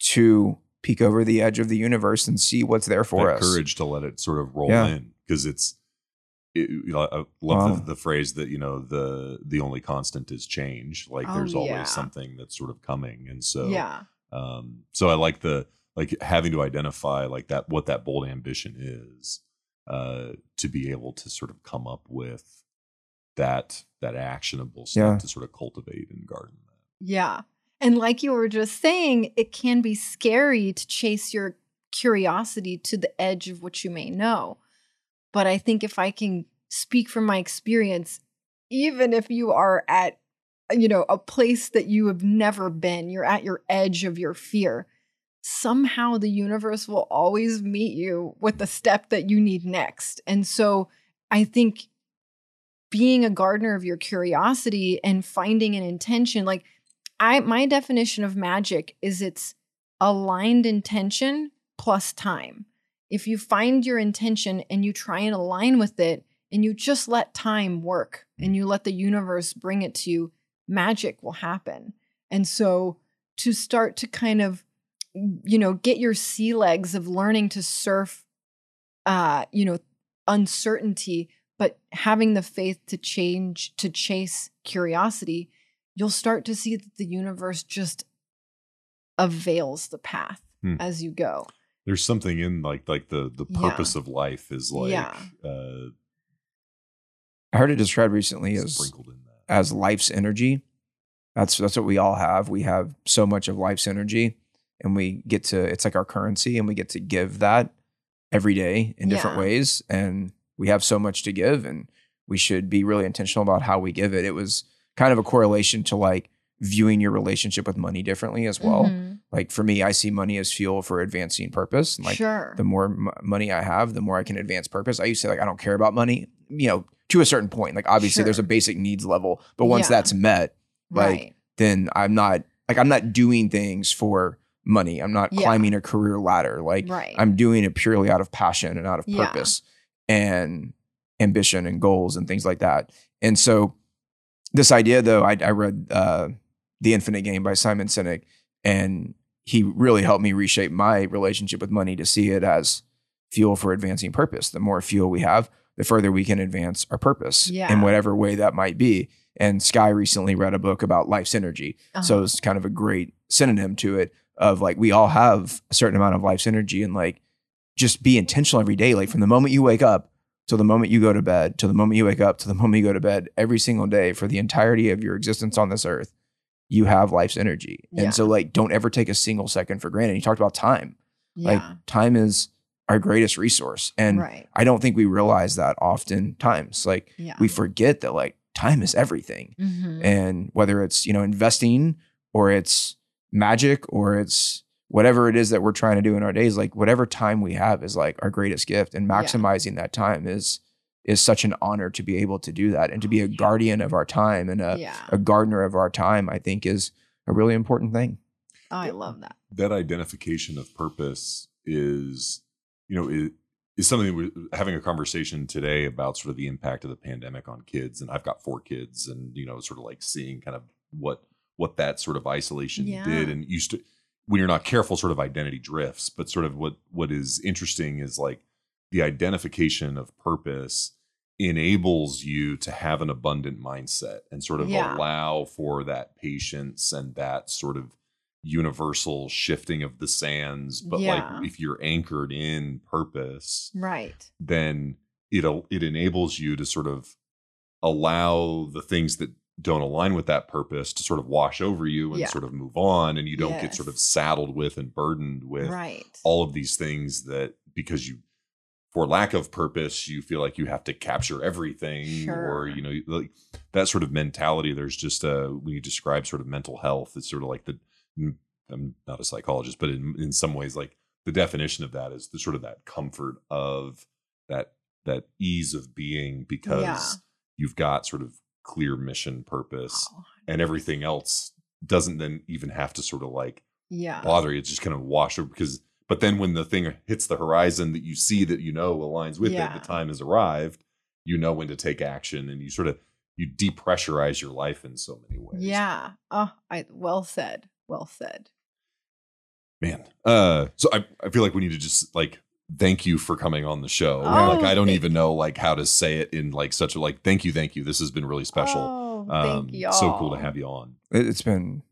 to peek over the edge of the universe and see what's there for that us? courage to let it sort of roll Yeah. in because it's it, you know I love Wow. the, the phrase that you know the the only constant is change like Oh, there's always yeah. something that's sort of coming and so yeah. um so i like the like having to identify like that what that bold ambition is uh to be able to sort of come up with that that actionable stuff Yeah. to sort of cultivate and garden that Yeah. And like you were just saying, it can be scary to chase your curiosity to the edge of what you may know. But I think if I can speak from my experience, even if you are at you know a place that you have never been, you're at your edge of your fear, somehow the universe will always meet you with the step that you need next. And so I think being a gardener of your curiosity and finding an intention like I my definition of magic is it's aligned intention plus time. If you find your intention and you try and align with it and you just let time work and you let the universe bring it to you, magic will happen. And so to start to kind of you know get your sea legs of learning to surf uh you know uncertainty but having the faith to change to chase curiosity you'll start to see that the universe just avails the path Hmm. as you go. There's something in like like the the Yeah. purpose of life is like Yeah. uh I heard it described recently as sprinkled in that. as life's energy. That's that's what we all have. We have so much of life's energy, and we get to it's like our currency, and we get to give that every day in different Yeah. ways. And we have so much to give, and we should be really intentional about how we give it. It was kind of a correlation to like viewing your relationship with money differently as well. Mhm. Like for me, I see money as fuel for advancing purpose. And like sure. the more m- money I have, the more I can advance purpose. I used to say like I don't care about money, you know, to a certain point. Like obviously there's a basic needs level, but once Yeah. that's met, like right. then I'm not like I'm not doing things for money. I'm not Yeah. climbing a career ladder. Like right. I'm doing it purely out of passion and out of Yeah. purpose and ambition and goals and things like that. And so this idea though, I, I read uh, The Infinite Game by Simon Sinek and he really helped me reshape my relationship with money to see it as fuel for advancing purpose. The more fuel we have, the further we can advance our purpose Yeah. in whatever way that might be. And Sky recently read a book about life's energy. So Uh-huh. it's kind of a great synonym to it of like we all have a certain amount of life's energy and like just be intentional every day. Like from the moment you wake up till the moment you go to bed, till the moment you wake up, to the moment you go to bed, every single day for the entirety of your existence on this earth, you have life's energy. Yeah. And so like don't ever take a single second for granted. You talked about time. Like yeah. time is our greatest resource. And right. I don't think we realize that oftentimes. Like Yeah. we forget that like time is everything Mhm. and whether it's you know investing or it's magic or it's whatever it is that we're trying to do in our days like whatever time we have is like our greatest gift and Yeah. maximizing that time is is such an honor to be able to do that and to be a oh, guardian of our time and a, yeah. a gardener of our time i think is a really important thing Oh, I love that. that identification of purpose is you know is, is something we're having a conversation today about sort of the impact of the pandemic on kids and i've got four kids and you know sort of like seeing kind of what what that sort of isolation Yeah. did and used to when you're not careful sort of identity drifts but sort of what what is interesting is like the identification of purpose enables you to have an abundant mindset and sort of Yeah. allow for that patience and that sort of universal shifting of the sands but Yeah. like if you're anchored in purpose Right. then it'll it enables you to sort of allow the things that don't align with that purpose to sort of wash over you and Yeah. sort of move on and you don't get sort of saddled with and burdened with right. all of these things that because you for lack of purpose you feel like you have to capture everything Sure. or you know like that sort of mentality there's just a when you describe sort of mental health it's sort of like the mm, i'm not a psychologist but in, in some ways like the definition of that is the sort of that comfort of that that ease of being because Yeah. you've got sort of clear mission purpose Oh, and everything else doesn't then even have to sort of like yeah. bother you. It's just kind of wash over because but then when the thing hits the horizon that you see that you know aligns with Yeah. it, the time has arrived, you know when to take action and you sort of you depressurize your life in so many ways. Yeah. Oh, I well said. Well said. Man. Uh so I, I feel like we need to just like thank you for coming on the show. Oh, like I don't thank even know like how to say it in like such a like thank you, thank you. This has been really special. Oh, um thank y'all. so cool to have you on. it's been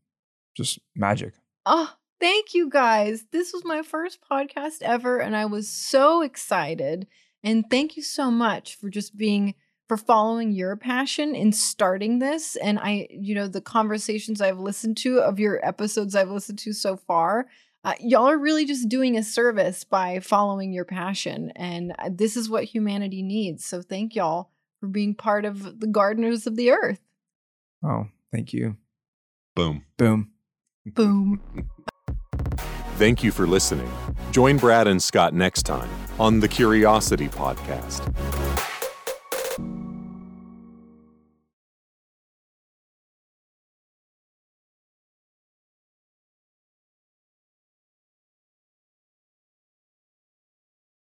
just magic Oh, thank you guys. This was my first podcast ever, and I was so excited. And thank you so much for just being for following your passion in starting this. And I, you know, the conversations I've listened to of your episodes I've listened to so far, uh, y'all are really just doing a service by following your passion. And uh, this is what humanity needs. So thank y'all for being part of the gardeners of the earth. oh thank you Boom. boom Boom. Thank you for listening. Join Brad and Scott next time on the Curiosity Podcast.